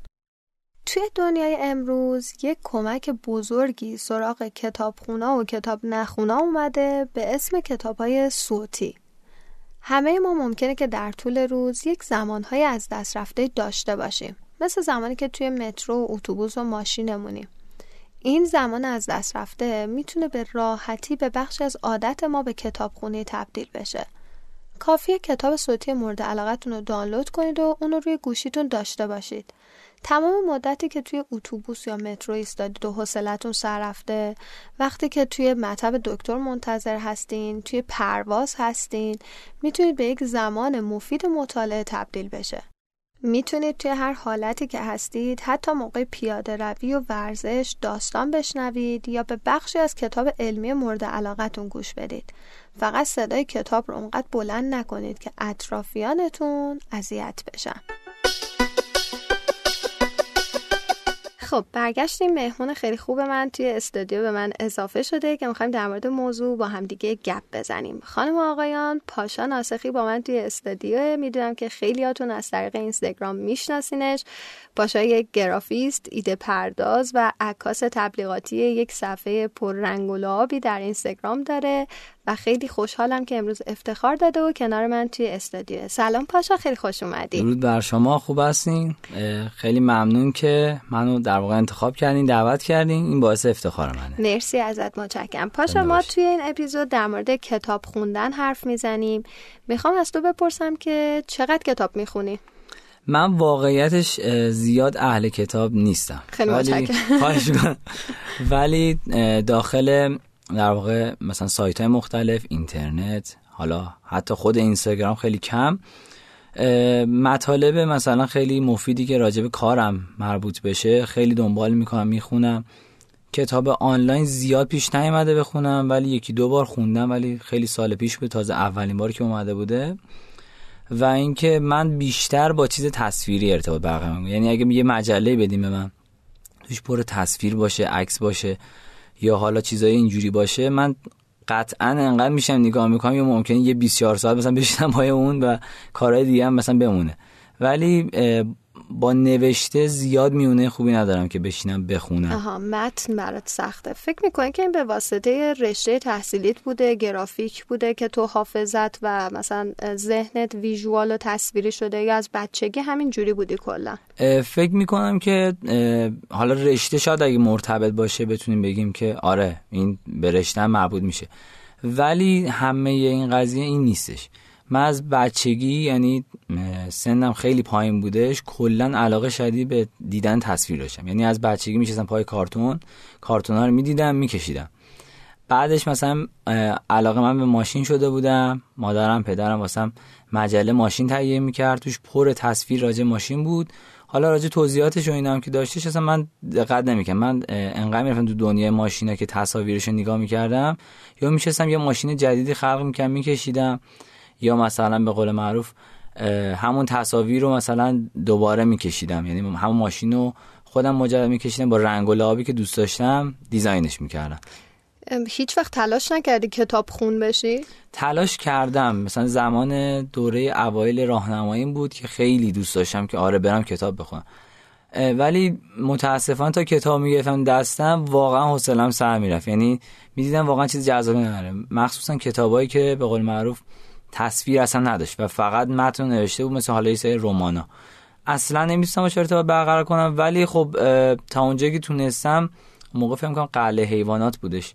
[SPEAKER 1] توی دنیای امروز یک کمک بزرگی سراغ کتابخونا و کتاب نخونا اومده به اسم کتابهای صوتی. همه ما ممکنه که در طول روز یک زمانهای از دست رفته داشته باشیم. مثل زمانی که توی مترو و اتوبوس و ماشینمونیم. این زمان از دست رفته می‌تونه به راحتی به بخشی از عادت ما به کتابخونی تبدیل بشه. کافیه کتاب صوتی مورد علاقتون رو دانلود کنید و اون رو روی گوشیتون داشته باشید. تمام مدتی که توی اتوبوس یا مترو ایستادید و حوصلتون سر رفته وقتی که توی مطب دکتر منتظر هستین توی پرواز هستین می‌تونید به یک زمان مفید مطالعه تبدیل بشه می‌تونید توی هر حالتی که هستید حتی موقع پیاده روی و ورزش داستان بشنوید یا به بخشی از کتاب علمی مورد علاقتون گوش بدید. فقط صدای کتاب رو اونقدر بلند نکنید که اطرافیانتون اذیت بشن. خب برگشتیم. مهمون خیلی خوب من توی استودیو به من اضافه شده که می‌خوایم در مورد موضوع با هم دیگه گپ بزنیم. خانم و آقایان پاشا ناسخی با من توی استودیو. می‌دونم که خیلیاتون از طریق اینستاگرام میشناسینش. پاشا یک گرافیست ایده پرداز و عکاس تبلیغاتی یک صفحه پر رنگ و لعابی در اینستاگرام داره. و خیلی خوشحالم که امروز افتخار داده و کنار من توی استودیو. سلام پاشا خیلی خوش اومدی.
[SPEAKER 13] درود بر شما خوب هستین؟ خیلی ممنون که منو در واقع انتخاب کردین دعوت کردین. این باعث افتخار منه.
[SPEAKER 1] مرسی ازت متشکرم. پاشا ما توی این اپیزود در مورد کتاب خوندن حرف می‌زنیم. می‌خوام از تو بپرسم که چقدر کتاب می‌خونی؟
[SPEAKER 13] من واقعیتش زیاد اهل کتاب نیستم.
[SPEAKER 1] خیلی متشکرم.
[SPEAKER 13] ولی داخل در واقع مثلا سایت های مختلف اینترنت حالا حتی خود اینستاگرام خیلی کم. مطالب مثلا خیلی مفیدی که راجب کارم مربوط بشه خیلی دنبال می‌کنم می‌خونم. کتاب آنلاین زیاد پیش نیومده بخونم ولی یکی دو بار خوندم ولی خیلی سال پیش به تازه اولین بار که اومده بوده. و اینکه من بیشتر با چیز تصویری ارتباط برقرار یعنی اگه یه مجله بدیم به من توش پر تصویر باشه عکس باشه یا حالا چیزای اینجوری باشه من قطعا انقدر میشم نگاه می‌کنم یا ممکنه یه 24 ساعت مثلا بشینم پای اون و کارهای دیگه هم مثلا بمونه. ولی با نوشته زیاد میونه خوبی ندارم که بشینم بخونم.
[SPEAKER 1] آها متن برات سخته. فکر می‌کنی که این به واسطه رشته تحصیلیت بوده گرافیک بوده که تو حافظت و مثلا ذهنت ویژوال و تصویری شده یا از بچگی همین جوری بودی کلا؟
[SPEAKER 13] فکر می‌کنم که حالا رشته شاید اگه مرتبط باشه بتونیم بگیم که آره این به رشته مربوط میشه. ولی همه این قضیه این نیستش. من از بچگی یعنی سنم خیلی پایین بودش کلا علاقه شدید به دیدن تصویر داشتم. یعنی از بچگی میشستم پای کارتون کارتون ها رو می‌دیدم میکشیدم. بعدش مثلا علاقه من به ماشین شده بودم مادرم پدرم واسم مجله ماشین تهیه می‌کرد توش پر تصویر راجع ماشین بود. حالا راجع توضیحاتش و اینا هم که داشتش اصلا من دقت نمی‌کردم. من انقدر می‌رفتم تو دنیای ماشینا که تصاویرش رو نگاه می‌کردم یا میشستم یه ماشین جدیدی خلق می‌کردم میکشیدم. یا مثلا به قول معروف همون تصاویر رو مثلا دوباره میکشیدم. یعنی همون ماشین رو خودم مجرد میکشیدم با رنگ و لعابی که دوست داشتم دیزاینش می‌کردم.
[SPEAKER 1] هیچ وقت تلاش نکردی کتاب خون بشی؟
[SPEAKER 13] تلاش کردم. مثلا زمان دوره اوایل راهنماییم بود که خیلی دوست داشتم که آره برم کتاب بخونم. ولی متاسفانه تا کتاب می‌گرفتم دستم واقعا حوصلم سر می‌رفت. یعنی می‌دیدم واقعا چیز جذابی نداره. مخصوصا کتابایی که به قول معروف تصویر اصلا نداشت و فقط متن نوشته بود مثل حالا سری رومانا اصلا نمیستم باشه ارتباط برقرار کنم ولی خب تا اونجایی که تونستم موقع فکر کنم قله حیوانات بودش.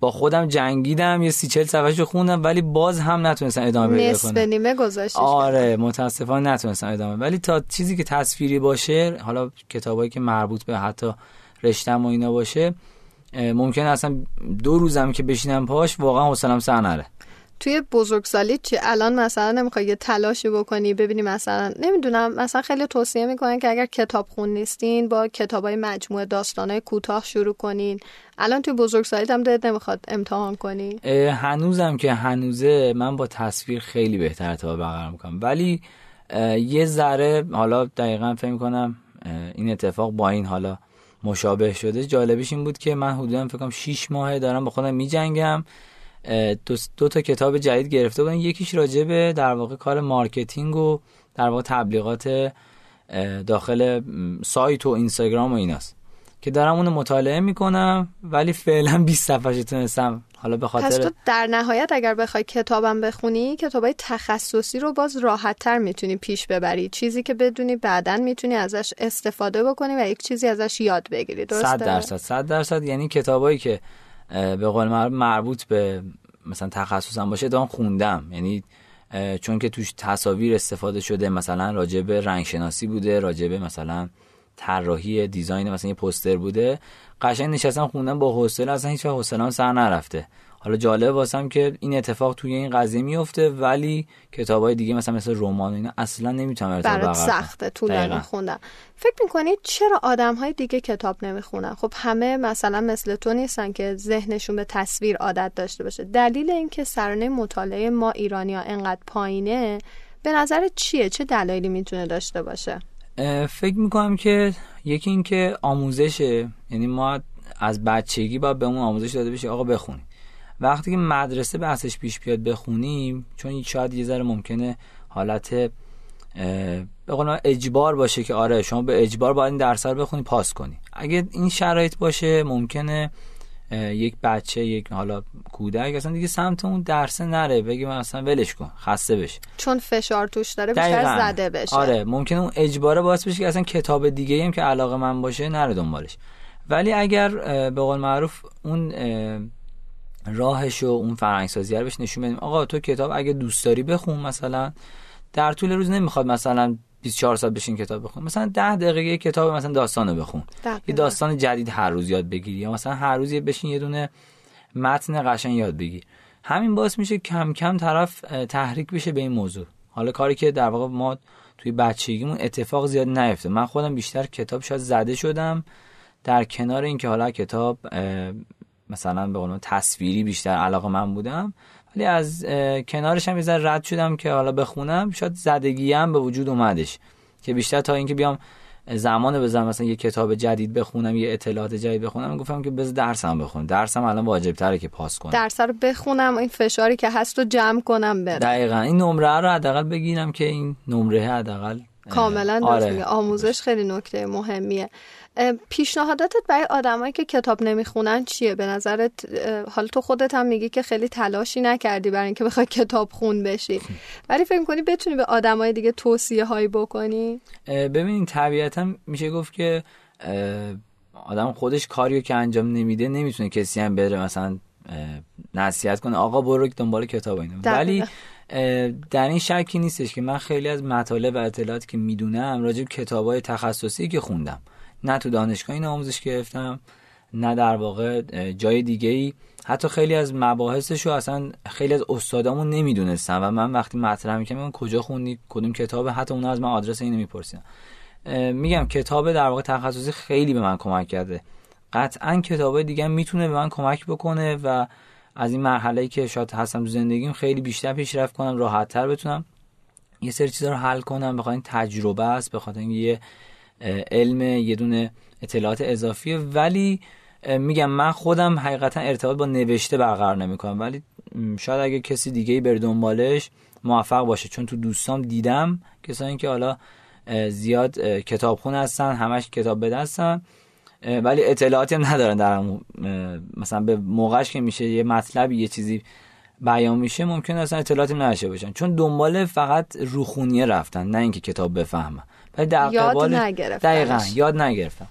[SPEAKER 13] با خودم جنگیدم یه سی چل صفحه خوندم ولی باز هم نتونستم ادامه پیدا
[SPEAKER 1] کنم. نصف نیمه گذاشتش.
[SPEAKER 13] آره متاسفانه نتونستم ادامه. ولی تا چیزی که تصویری باشه حالا کتابایی که مربوط به حتی رشتم و اینا باشه ممکن اصلا دو روزم که بشینم پاش واقعا حوصلم سر نره.
[SPEAKER 1] توی بزرگسالی چی؟ الان مثلا نمی‌خوای یه تلاشی بکنی ببینی مثلا نمی‌دونم مثلا خیلی توصیه می‌کنن که اگر کتاب خون نیستین با کتابای مجموعه داستانای کوتاه شروع کنین. الان توی بزرگسالی هم دلت نمی‌خواد امتحان کنی؟
[SPEAKER 13] هنوزم که هنوزه من با تصویر خیلی بهتر ارتباط برقرار می‌کنم. ولی یه ذره حالا دقیقا فکر می‌کنم این اتفاق با این حالا مشابه شده. جالبش این بود که من حدودا فکر کنم 6 ماه دارم با خودم میجنگم. دو, دو تا کتاب جدید گرفته بودم یکیش راجع به در واقع کار marketing و در واقع تبلیغات داخل سایت و اینستاگرام و ایناست که دارم اونو مطالعه می‌کنم ولی فعلا 20 صفحه تونستم. حالا به خاطر
[SPEAKER 1] پس تو در نهایت اگر بخوای کتابم بخونی کتابای تخصصی رو باز راحت تر می‌تونی پیش ببری. چیزی که بدونی بعدا می‌تونی ازش استفاده بکنی و یک چیزی ازش یاد بگیری. درسته؟
[SPEAKER 13] صد درصد صد درصد. یعنی کتابایی که به قول مربوط به مثلا تخصصم باشه دارم خوندم. یعنی چون که توش تصاویر استفاده شده مثلا راجع به رنگ بوده راجع مثلا طراحی دیزاین مثلا یه پوستر بوده. قشنگ نشستم خوندم با حوصله اصلا هیچ حوصله‌ام سر نرفته. حالا جالب واسم که این اتفاق توی این قضیه میفته ولی کتابای دیگه مثلا مثل رمان اینا اصلا نمی‌تونم ارتباط
[SPEAKER 1] برات سخته طولانی خوندن. فکر می‌کنید چرا آدم های دیگه کتاب نمی‌خونن؟ خب همه مثلا مثل تو نیستن که ذهنشون به تصویر عادت داشته باشه. دلیل اینکه سرانه مطالعه ما ایرانی ها انقدر پایینه به نظر چیه؟ چه دلایلی می‌تونه داشته باشه؟
[SPEAKER 13] فکر می‌کنم که یکی اینکه آموزشه یعنی ما از بچگی باید به اون آموزش داده بشه آقا بخونیم. وقتی که مدرسه بحثش پیش بیاد بخونیم چون شاید یه ذره ممکنه حالت به قول اجبار باشه که آره شما به اجبار باید این درس رو بخونی پاس کنی. اگه این شرایط باشه ممکنه یک بچه یک حالا کودک اصلا دیگه سمت اون درسه نره بگی من اصلا ولش کن خسته بشه.
[SPEAKER 1] چون فشار توش داره بیشتر زده بشه.
[SPEAKER 13] آره ممکنه اون اجباره باعث بشه که اصلا کتاب دیگه هم که علاقه من باشه نره دنبالش. ولی اگر به قول معروف اون راهش و اون فرهنگسازی رو بهش نشون بدیم. آقا تو کتاب اگه دوست داری بخون مثلا. در طول روز نمی‌خواد مثلا 24 ساعت بشین کتاب بخون. مثلا 10 دقیقه یه کتاب مثلا داستانو بخون. یه داستان جدید هر روز یاد بگیری. یا مثلا هر روز بشین یه دونه متن قشنگ یاد بگیر همین باعث میشه کم کم طرف تحریک بشه به این موضوع. حالا کاری که در واقع ما توی بچگیمون اتفاق زیاد نیفته. من خودم بیشتر کتاب شاید زده شدم در کنار اینکه حالا کتاب مثلا به قول تصویری بیشتر علاقه من بودم. ولی از کنارش هم یه رد شدم که حالا بخونم. شاید زدگی هم به وجود اومدش. که بیشتر تا اینکه بیام زمان بزنم مثلا یه کتاب جدید بخونم یه اطلاعات جدید بخونم گفتم که بز درسم بخونم. درسم الان واجب تره که پاس کنم.
[SPEAKER 1] درس رو بخونم این فشاری که هست رو جمع کنم برم.
[SPEAKER 13] دقیقا. این نمره رو حداقل بگیرم که این نمره حداقل
[SPEAKER 1] کاملا آره. آموزش خیلی نکته مهمیه. پیشنهاداتت برای آدمایی که کتاب نمی‌خونن چیه؟ به نظرت حالا تو خودت هم میگی که خیلی تلاشی نکردی برای اینکه بخوای کتاب خون بشی. ولی فکر کنی بتونی به آدمای دیگه توصیه هایی بکنی
[SPEAKER 13] ببین طبیعتا میشه گفت که آدم خودش کاریو که انجام نمیده نمی‌تونه کسی هم بره مثلا نصیحت کنه آقا برو دنبال کتاب اینو. ولی در این شکی نیستش که من خیلی از مطالب و اطلاعاتی که می‌دونم راجع به های تخصصی که خوندم. نه تو دانشگاه این آموزش گرفتم نه در واقع جای دیگه ای حتی خیلی از مباحثشو اصلا خیلی از استادامون نمی‌دونستن و من وقتی مطرح می‌کنم کجا خوندی؟ کدوم کتابه؟ حتی اونا از من آدرس اینو میپرسیدن. میگم کتاب در واقع تخصصی خیلی به من کمک کرده. قطعا کتاب دیگه می‌تونه به من کمک بکنه و از این مرحله که شاید هستم تو زندگیم خیلی بیشتر پیشرفت کنم راحت تر بتونم یه سری چیزا رو حل کنم بخاطر تجربه است بخاطر یه علم یه دونه اطلاعات اضافیه ولی میگم من خودم حقیقتا ارتباط با نوشته برقرار نمی‌کنم. ولی شاید اگه کسی دیگه بر دنبالش موفق باشه. چون تو دوستام دیدم کسایی که حالا زیاد کتابخون هستن همش کتاب به ولی اطلاعاتی هم ندارن در مثلا به موقعش که میشه یه مطلبی یه چیزی بیان میشه ممکن اصلا اطلاعاتی نداشته باشن. چون دنبال فقط روخونیه رفتن نه اینکه کتاب بفهمن.
[SPEAKER 1] ولی در نگرفتن
[SPEAKER 13] دقیقا یاد نگرفتن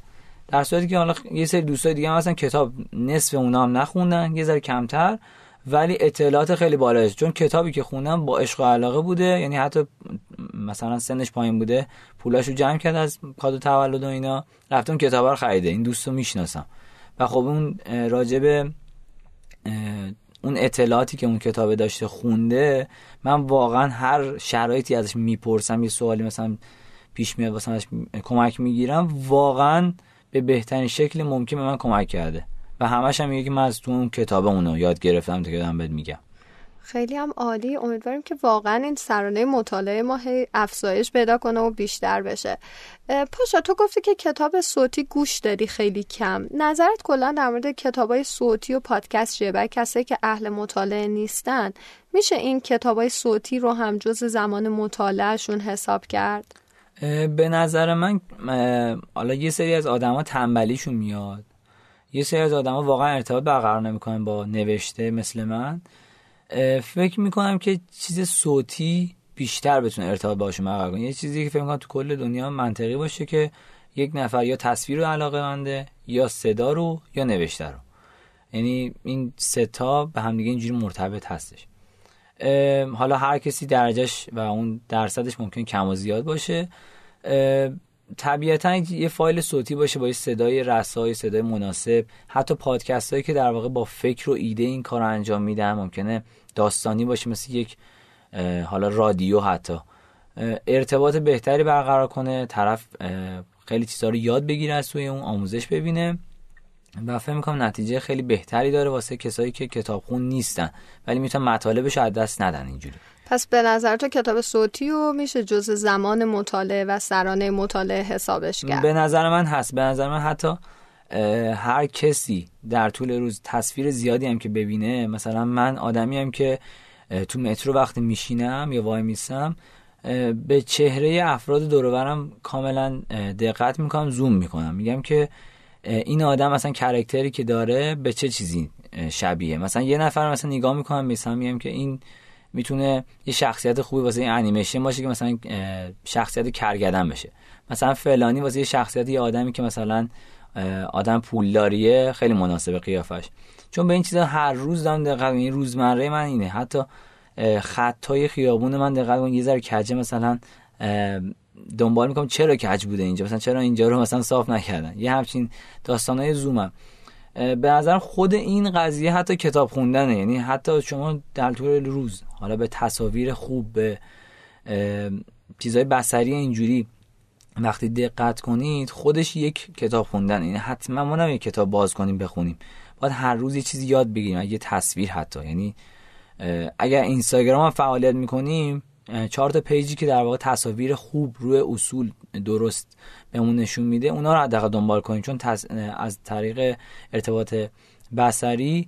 [SPEAKER 13] در صورتی که حالا یه سری دوستای دیگه هم اصلا کتاب نصف اونا هم نخوندن یه ذره کمتر ولی اطلاعات خیلی بالاه چون کتابی که خوندم با عشق و علاقه بوده یعنی حتی مثلا سنش پایین بوده پولاشو جمع کرد از کادو تولد و اینا رفتم کتاب رو خریده. این دوستو می‌شناسم. و خب اون راجبه اون اطلاعاتی که اون کتاب داشته خونده من واقعا هر شرایطی ازش می‌پرسم یه سوالی مثلا پیش میاد واسه کمک می‌گیرم. واقعا به بهترین شکل ممکن به من کمک کرده. و همش هم میگه که من از تو اون کتاب اونو یاد گرفتم تا که بهت میگم.
[SPEAKER 1] خیلی هم عالی. امیدواریم که واقعا این سرانه مطالعه ما افزایش پیدا کنه و بیشتر بشه. پاشا تو گفتی که کتاب صوتی گوش دادی خیلی کم. نظرت کلا در مورد کتابای صوتی و پادکست چیه؟ برای کسایی که اهل مطالعه نیستن میشه این کتابای صوتی رو هم جز زمان مطالعهشون حساب کرد؟
[SPEAKER 13] به نظر من حالا یه سری از آدما تنبلیشون میاد. یه سری از آدما واقعا ارتباط برقرار نمی‌کنن با نوشته مثل من. فکر می‌کنم که چیز صوتی بیشتر بتونه ارتباط باشون برقرار کنه. یه چیزی که فکر می‌کنم تو کل دنیا منطقی باشه که یک نفر یا تصویر رو علاقه منده یا صدا رو یا نوشته رو. یعنی این ستا به همدیگه اینجوری مرتبط هستش. حالا هر کسی درجهش و اون درصدش ممکن کم و زیاد باشه. طبیعتا یه فایل صوتی باشه با یه صدای رسای صدای مناسب. حتی پادکست هایی که در واقع با فکر و ایده این کار رو انجام میدن ممکنه داستانی باشه مثل یک حالا رادیو حتی. ارتباط بهتری برقرار کنه طرف خیلی چیزها رو یاد بگیره از توی اون آموزش ببینه. و فکر می‌کنم نتیجه خیلی بهتری داره واسه کسایی که کتابخون نیستن. ولی می‌تونن مطالبش از دست ندن اینجوری.
[SPEAKER 1] پس به نظر تو کتاب صوتی و میشه جز زمان مطالعه و سرانه مطالعه حسابش کرد؟
[SPEAKER 13] به نظر من هست. به نظر من حتی هر کسی در طول روز تصویر زیادی هم که ببینه مثلا من آدمی هم که تو مترو وقتی میشینم یا وای میسم به چهره افراد دورورم کاملا دقت می‌کنم زوم می‌کنم. میگم که این آدم مثلا کرکتری که داره به چه چیزی شبیه؟ مثلا یه نفر مثلا نگاه می‌کنم میسم میگم که این می‌تونه یه شخصیت خوبی واسه این انیمیشن باشه که مثلا شخصیت کرگدن بشه. مثلا فلانی واسه یه شخصیت یه آدمی که مثلا آدم پولداریه خیلی مناسب قیافش. چون به این چیزا هر روز دارم دقت این روزمره من اینه. حتی خطای خیابون من دقت یه ذره کجه مثلا دنبال می‌کنم چرا کج بوده اینجا؟ مثلا چرا اینجا رو مثلا صاف نکردن؟ یه همچین داستانای زومم. به نظر خود این قضیه حتی کتاب خوندنه. یعنی حتی شما در طول روز حالا به تصاویر خوب به چیزای بصری اینجوری وقتی دقت کنید خودش یک کتاب خوندن یعنی حتما ما نمیگه کتاب باز کنیم بخونیم. باید هر روز یه چیزی یاد بگیریم. یه تصویر حتی. یعنی اگر اینستاگرام فعالیت می‌کنیم چهار تا پیجی که در واقع تصاویر خوب روی اصول درست بهمون نشون میده اونا رو حداقل دنبال کنیم. چون از طریق ارتباط بصری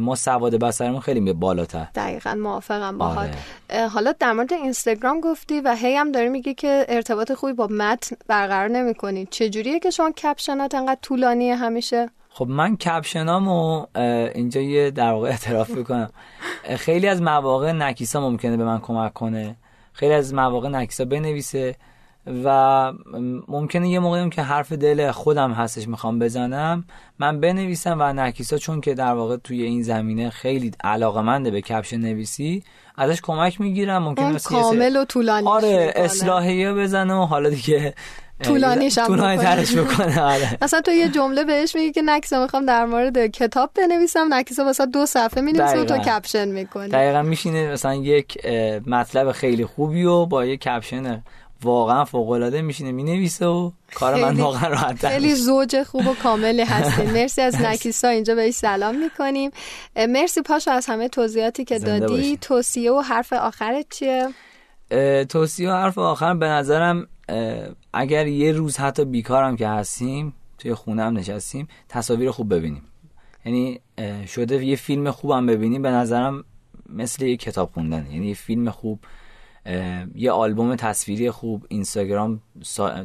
[SPEAKER 13] ما سواد بصریمون خیلی بالاتر.
[SPEAKER 1] دقیقا موافقم باهات آره. حالا در مورد اینستاگرام گفتی و هی هم داری میگی که ارتباط خوبی با متن برقرار نمی‌کنی. چجوریه که شما کپشنات انقدر طولانیه همیشه؟
[SPEAKER 13] خب من کپشنامو اینجا یه در واقع اعتراف بکنم خیلی از مواقع نکیسا ممکنه به من کمک کنه. خیلی از مواقع نکیسا بنویسه و ممکنه یه موقعی که حرف دل خودم هستش می‌خوام بزنم من بنویسم و نکیسا چون که در واقع توی این زمینه خیلی علاقه منده به کپشن نویسی ازش کمک می‌گیرم ممکنه
[SPEAKER 1] کامل و طولانی
[SPEAKER 13] آره اصلاحیه بزنه و حالا دیگه
[SPEAKER 1] طولانیش هم
[SPEAKER 13] طولانی ترش بکنه آره.
[SPEAKER 1] مثلا تو یه جمله بهش میگی که نکیسا می‌خوام در مورد کتاب بنویسم نکیسا واسه دو صفحه می‌نویسه و تو کپشن می‌کنی.
[SPEAKER 13] دقیقا میشینه مثلا یک مطلب خیلی خوبی و با یه کپشن واقعا فوق العاده میشینه می‌نویسه و کار من واقعا راحت
[SPEAKER 1] خیلی زوج خوب و کاملی هستین. مرسی از نکیسا اینجا بهش سلام می‌کنیم. مرسی پاشو از همه توضیحاتی که دادی. توصیه و حرف آخرت چیه؟
[SPEAKER 13] توصیه و حرف آخرم به نظرم اگر یه روز حتی بیکارم که هستیم توی خونم نشستیم تصاویر خوب ببینیم. یعنی شده یه فیلم خوبم ببینیم به نظرم مثل یه کتاب خوندن. یعنی یه فیلم خوب یه آلبوم تصویری خوب اینستاگرام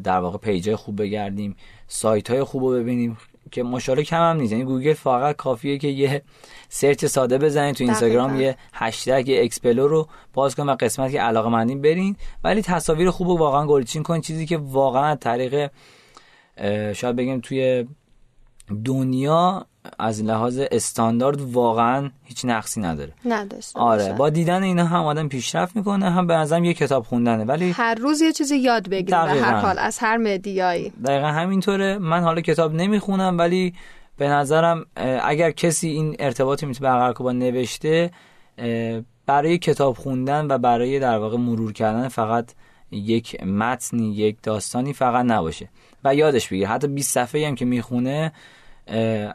[SPEAKER 13] در واقع page ای خوب بگردیم سایت های خوب رو ببینیم. که ماشاالله کم هم نیست. یعنی گوگل فقط کافیه که یه search ساده بزنید تو اینستاگرام یه هشتگ یه explore رو باز کنید و قسمت که علاقه مندین برین. ولی تصاویر خوب رو واقعا گلچین کنید. چیزی که واقعا طریق شاید بگیم توی دنیا از لحاظ استاندارد واقعا هیچ نقصی نداره.
[SPEAKER 1] نداشته
[SPEAKER 13] آره با دیدن اینا هم آدم پیشرفت می‌کنه هم به نظرم یه کتاب خوندنه ولی
[SPEAKER 1] هر روز یه چیزی یاد بگیری به هر حال از هر مدیایی.
[SPEAKER 13] دقیقا همینطوره. من حالا کتاب نمی‌خونم ولی به نظرم اگر کسی این ارتباطی می‌تونه برقرار کنه با نوشته برای کتاب خوندن و برای در واقع مرور کردن فقط یک متنی یک داستانی فقط نباشه. و یادش بگیر حتی 20 صفحه هم که می‌خونه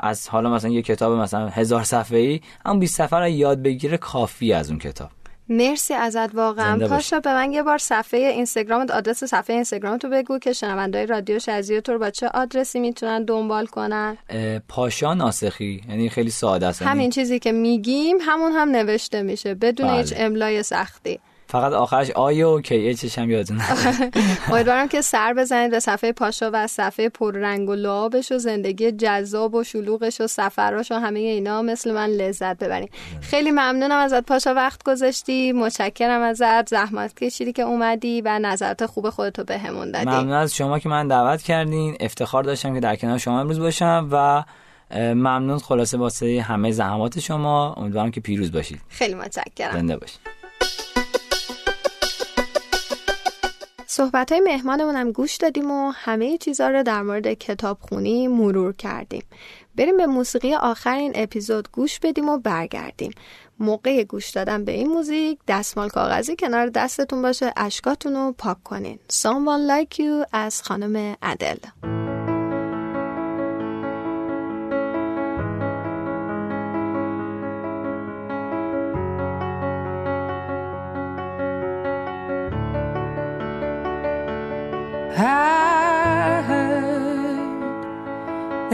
[SPEAKER 13] از حالا مثلا یه کتاب مثلا هزار صفحه ای اما 20 صفحه رو یاد بگیره کافی از اون کتاب.
[SPEAKER 1] مرسی ازت واقعا. پاشا به من یه بار صفحه اینستاگرامت آدرس صفحه اینستاگرام تو بگو که شنوندای رادیو شزیو تو رو با چه آدرسی می‌تونن دنبال کنن.
[SPEAKER 13] پاشا ناسخی یعنی خیلی ساده است. یعنی
[SPEAKER 1] همین چیزی که میگیم همون هم نوشته میشه بدون
[SPEAKER 13] بله.
[SPEAKER 1] هیچ املای سختی.
[SPEAKER 13] فقط آخرش آی و کی اچش هم یادتون.
[SPEAKER 1] امیدوارم که سر بزنید به صفحه پاشا و صفحه پررنگ و لعابش و زندگی جذاب و شلوغش و سفراش و همه اینا مثل من لذت ببریم خیلی ممنونم ازت پاشا وقت گذاشتی. متشکرم ازت. زحمت کشیدی که اومدی و نظرات خوب خودتو بهمون دادی
[SPEAKER 13] ممنون از شما که من دعوت کردین. افتخار داشتم که در کنار شما امروز باشم و ممنون خلاصه واسه همه زحمات شما. امیدوارم که پیروز باشید.
[SPEAKER 1] خیلی متشکرم.
[SPEAKER 13] زنده باشید.
[SPEAKER 1] صحبت های مهمانمون هم گوش دادیم و همه چیزها رو در مورد کتابخونی مرور کردیم. بریم به موسیقی آخر این اپیزود گوش بدیم و برگردیم. موقع گوش دادن به این موزیک دستمال کاغذی کنار دستتون باشه اشکاتون رو پاک کنین. Someone Like You از خانم ادل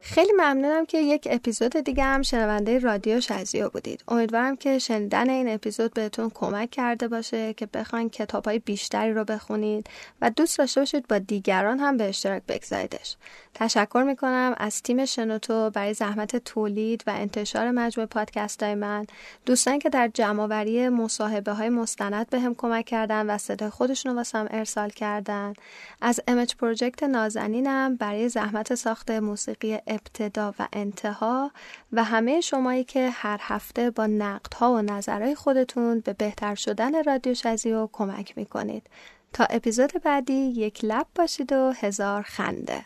[SPEAKER 1] خیلی ممنونم که یک اپیزود دیگه هم شنونده رادیو شزیو بودید. امیدوارم که شنیدن این اپیزود بهتون کمک کرده باشه که بخواین کتاب های بیشتری رو بخونید و دوست داشته باشید با دیگران هم به اشتراک بگذاریدش. تشکر می‌کنم از تیم شنوتو برای زحمت تولید و انتشار مجموعه پادکست های من. دوستان که در جمعآوری مصاحبه های مستند به هم کمک کردن و صدای خودشون رو واسم ارسال کردن. از امج پروژکت نازنینم برای زحمت ساخت موسیقی ابتدا و انتها و همه شمایی که هر هفته با نقدها و نظرهای خودتون به بهتر شدن رادیو شزیو کمک می‌کنید. تا اپیزود بعدی یک لب باشید و هزار خنده.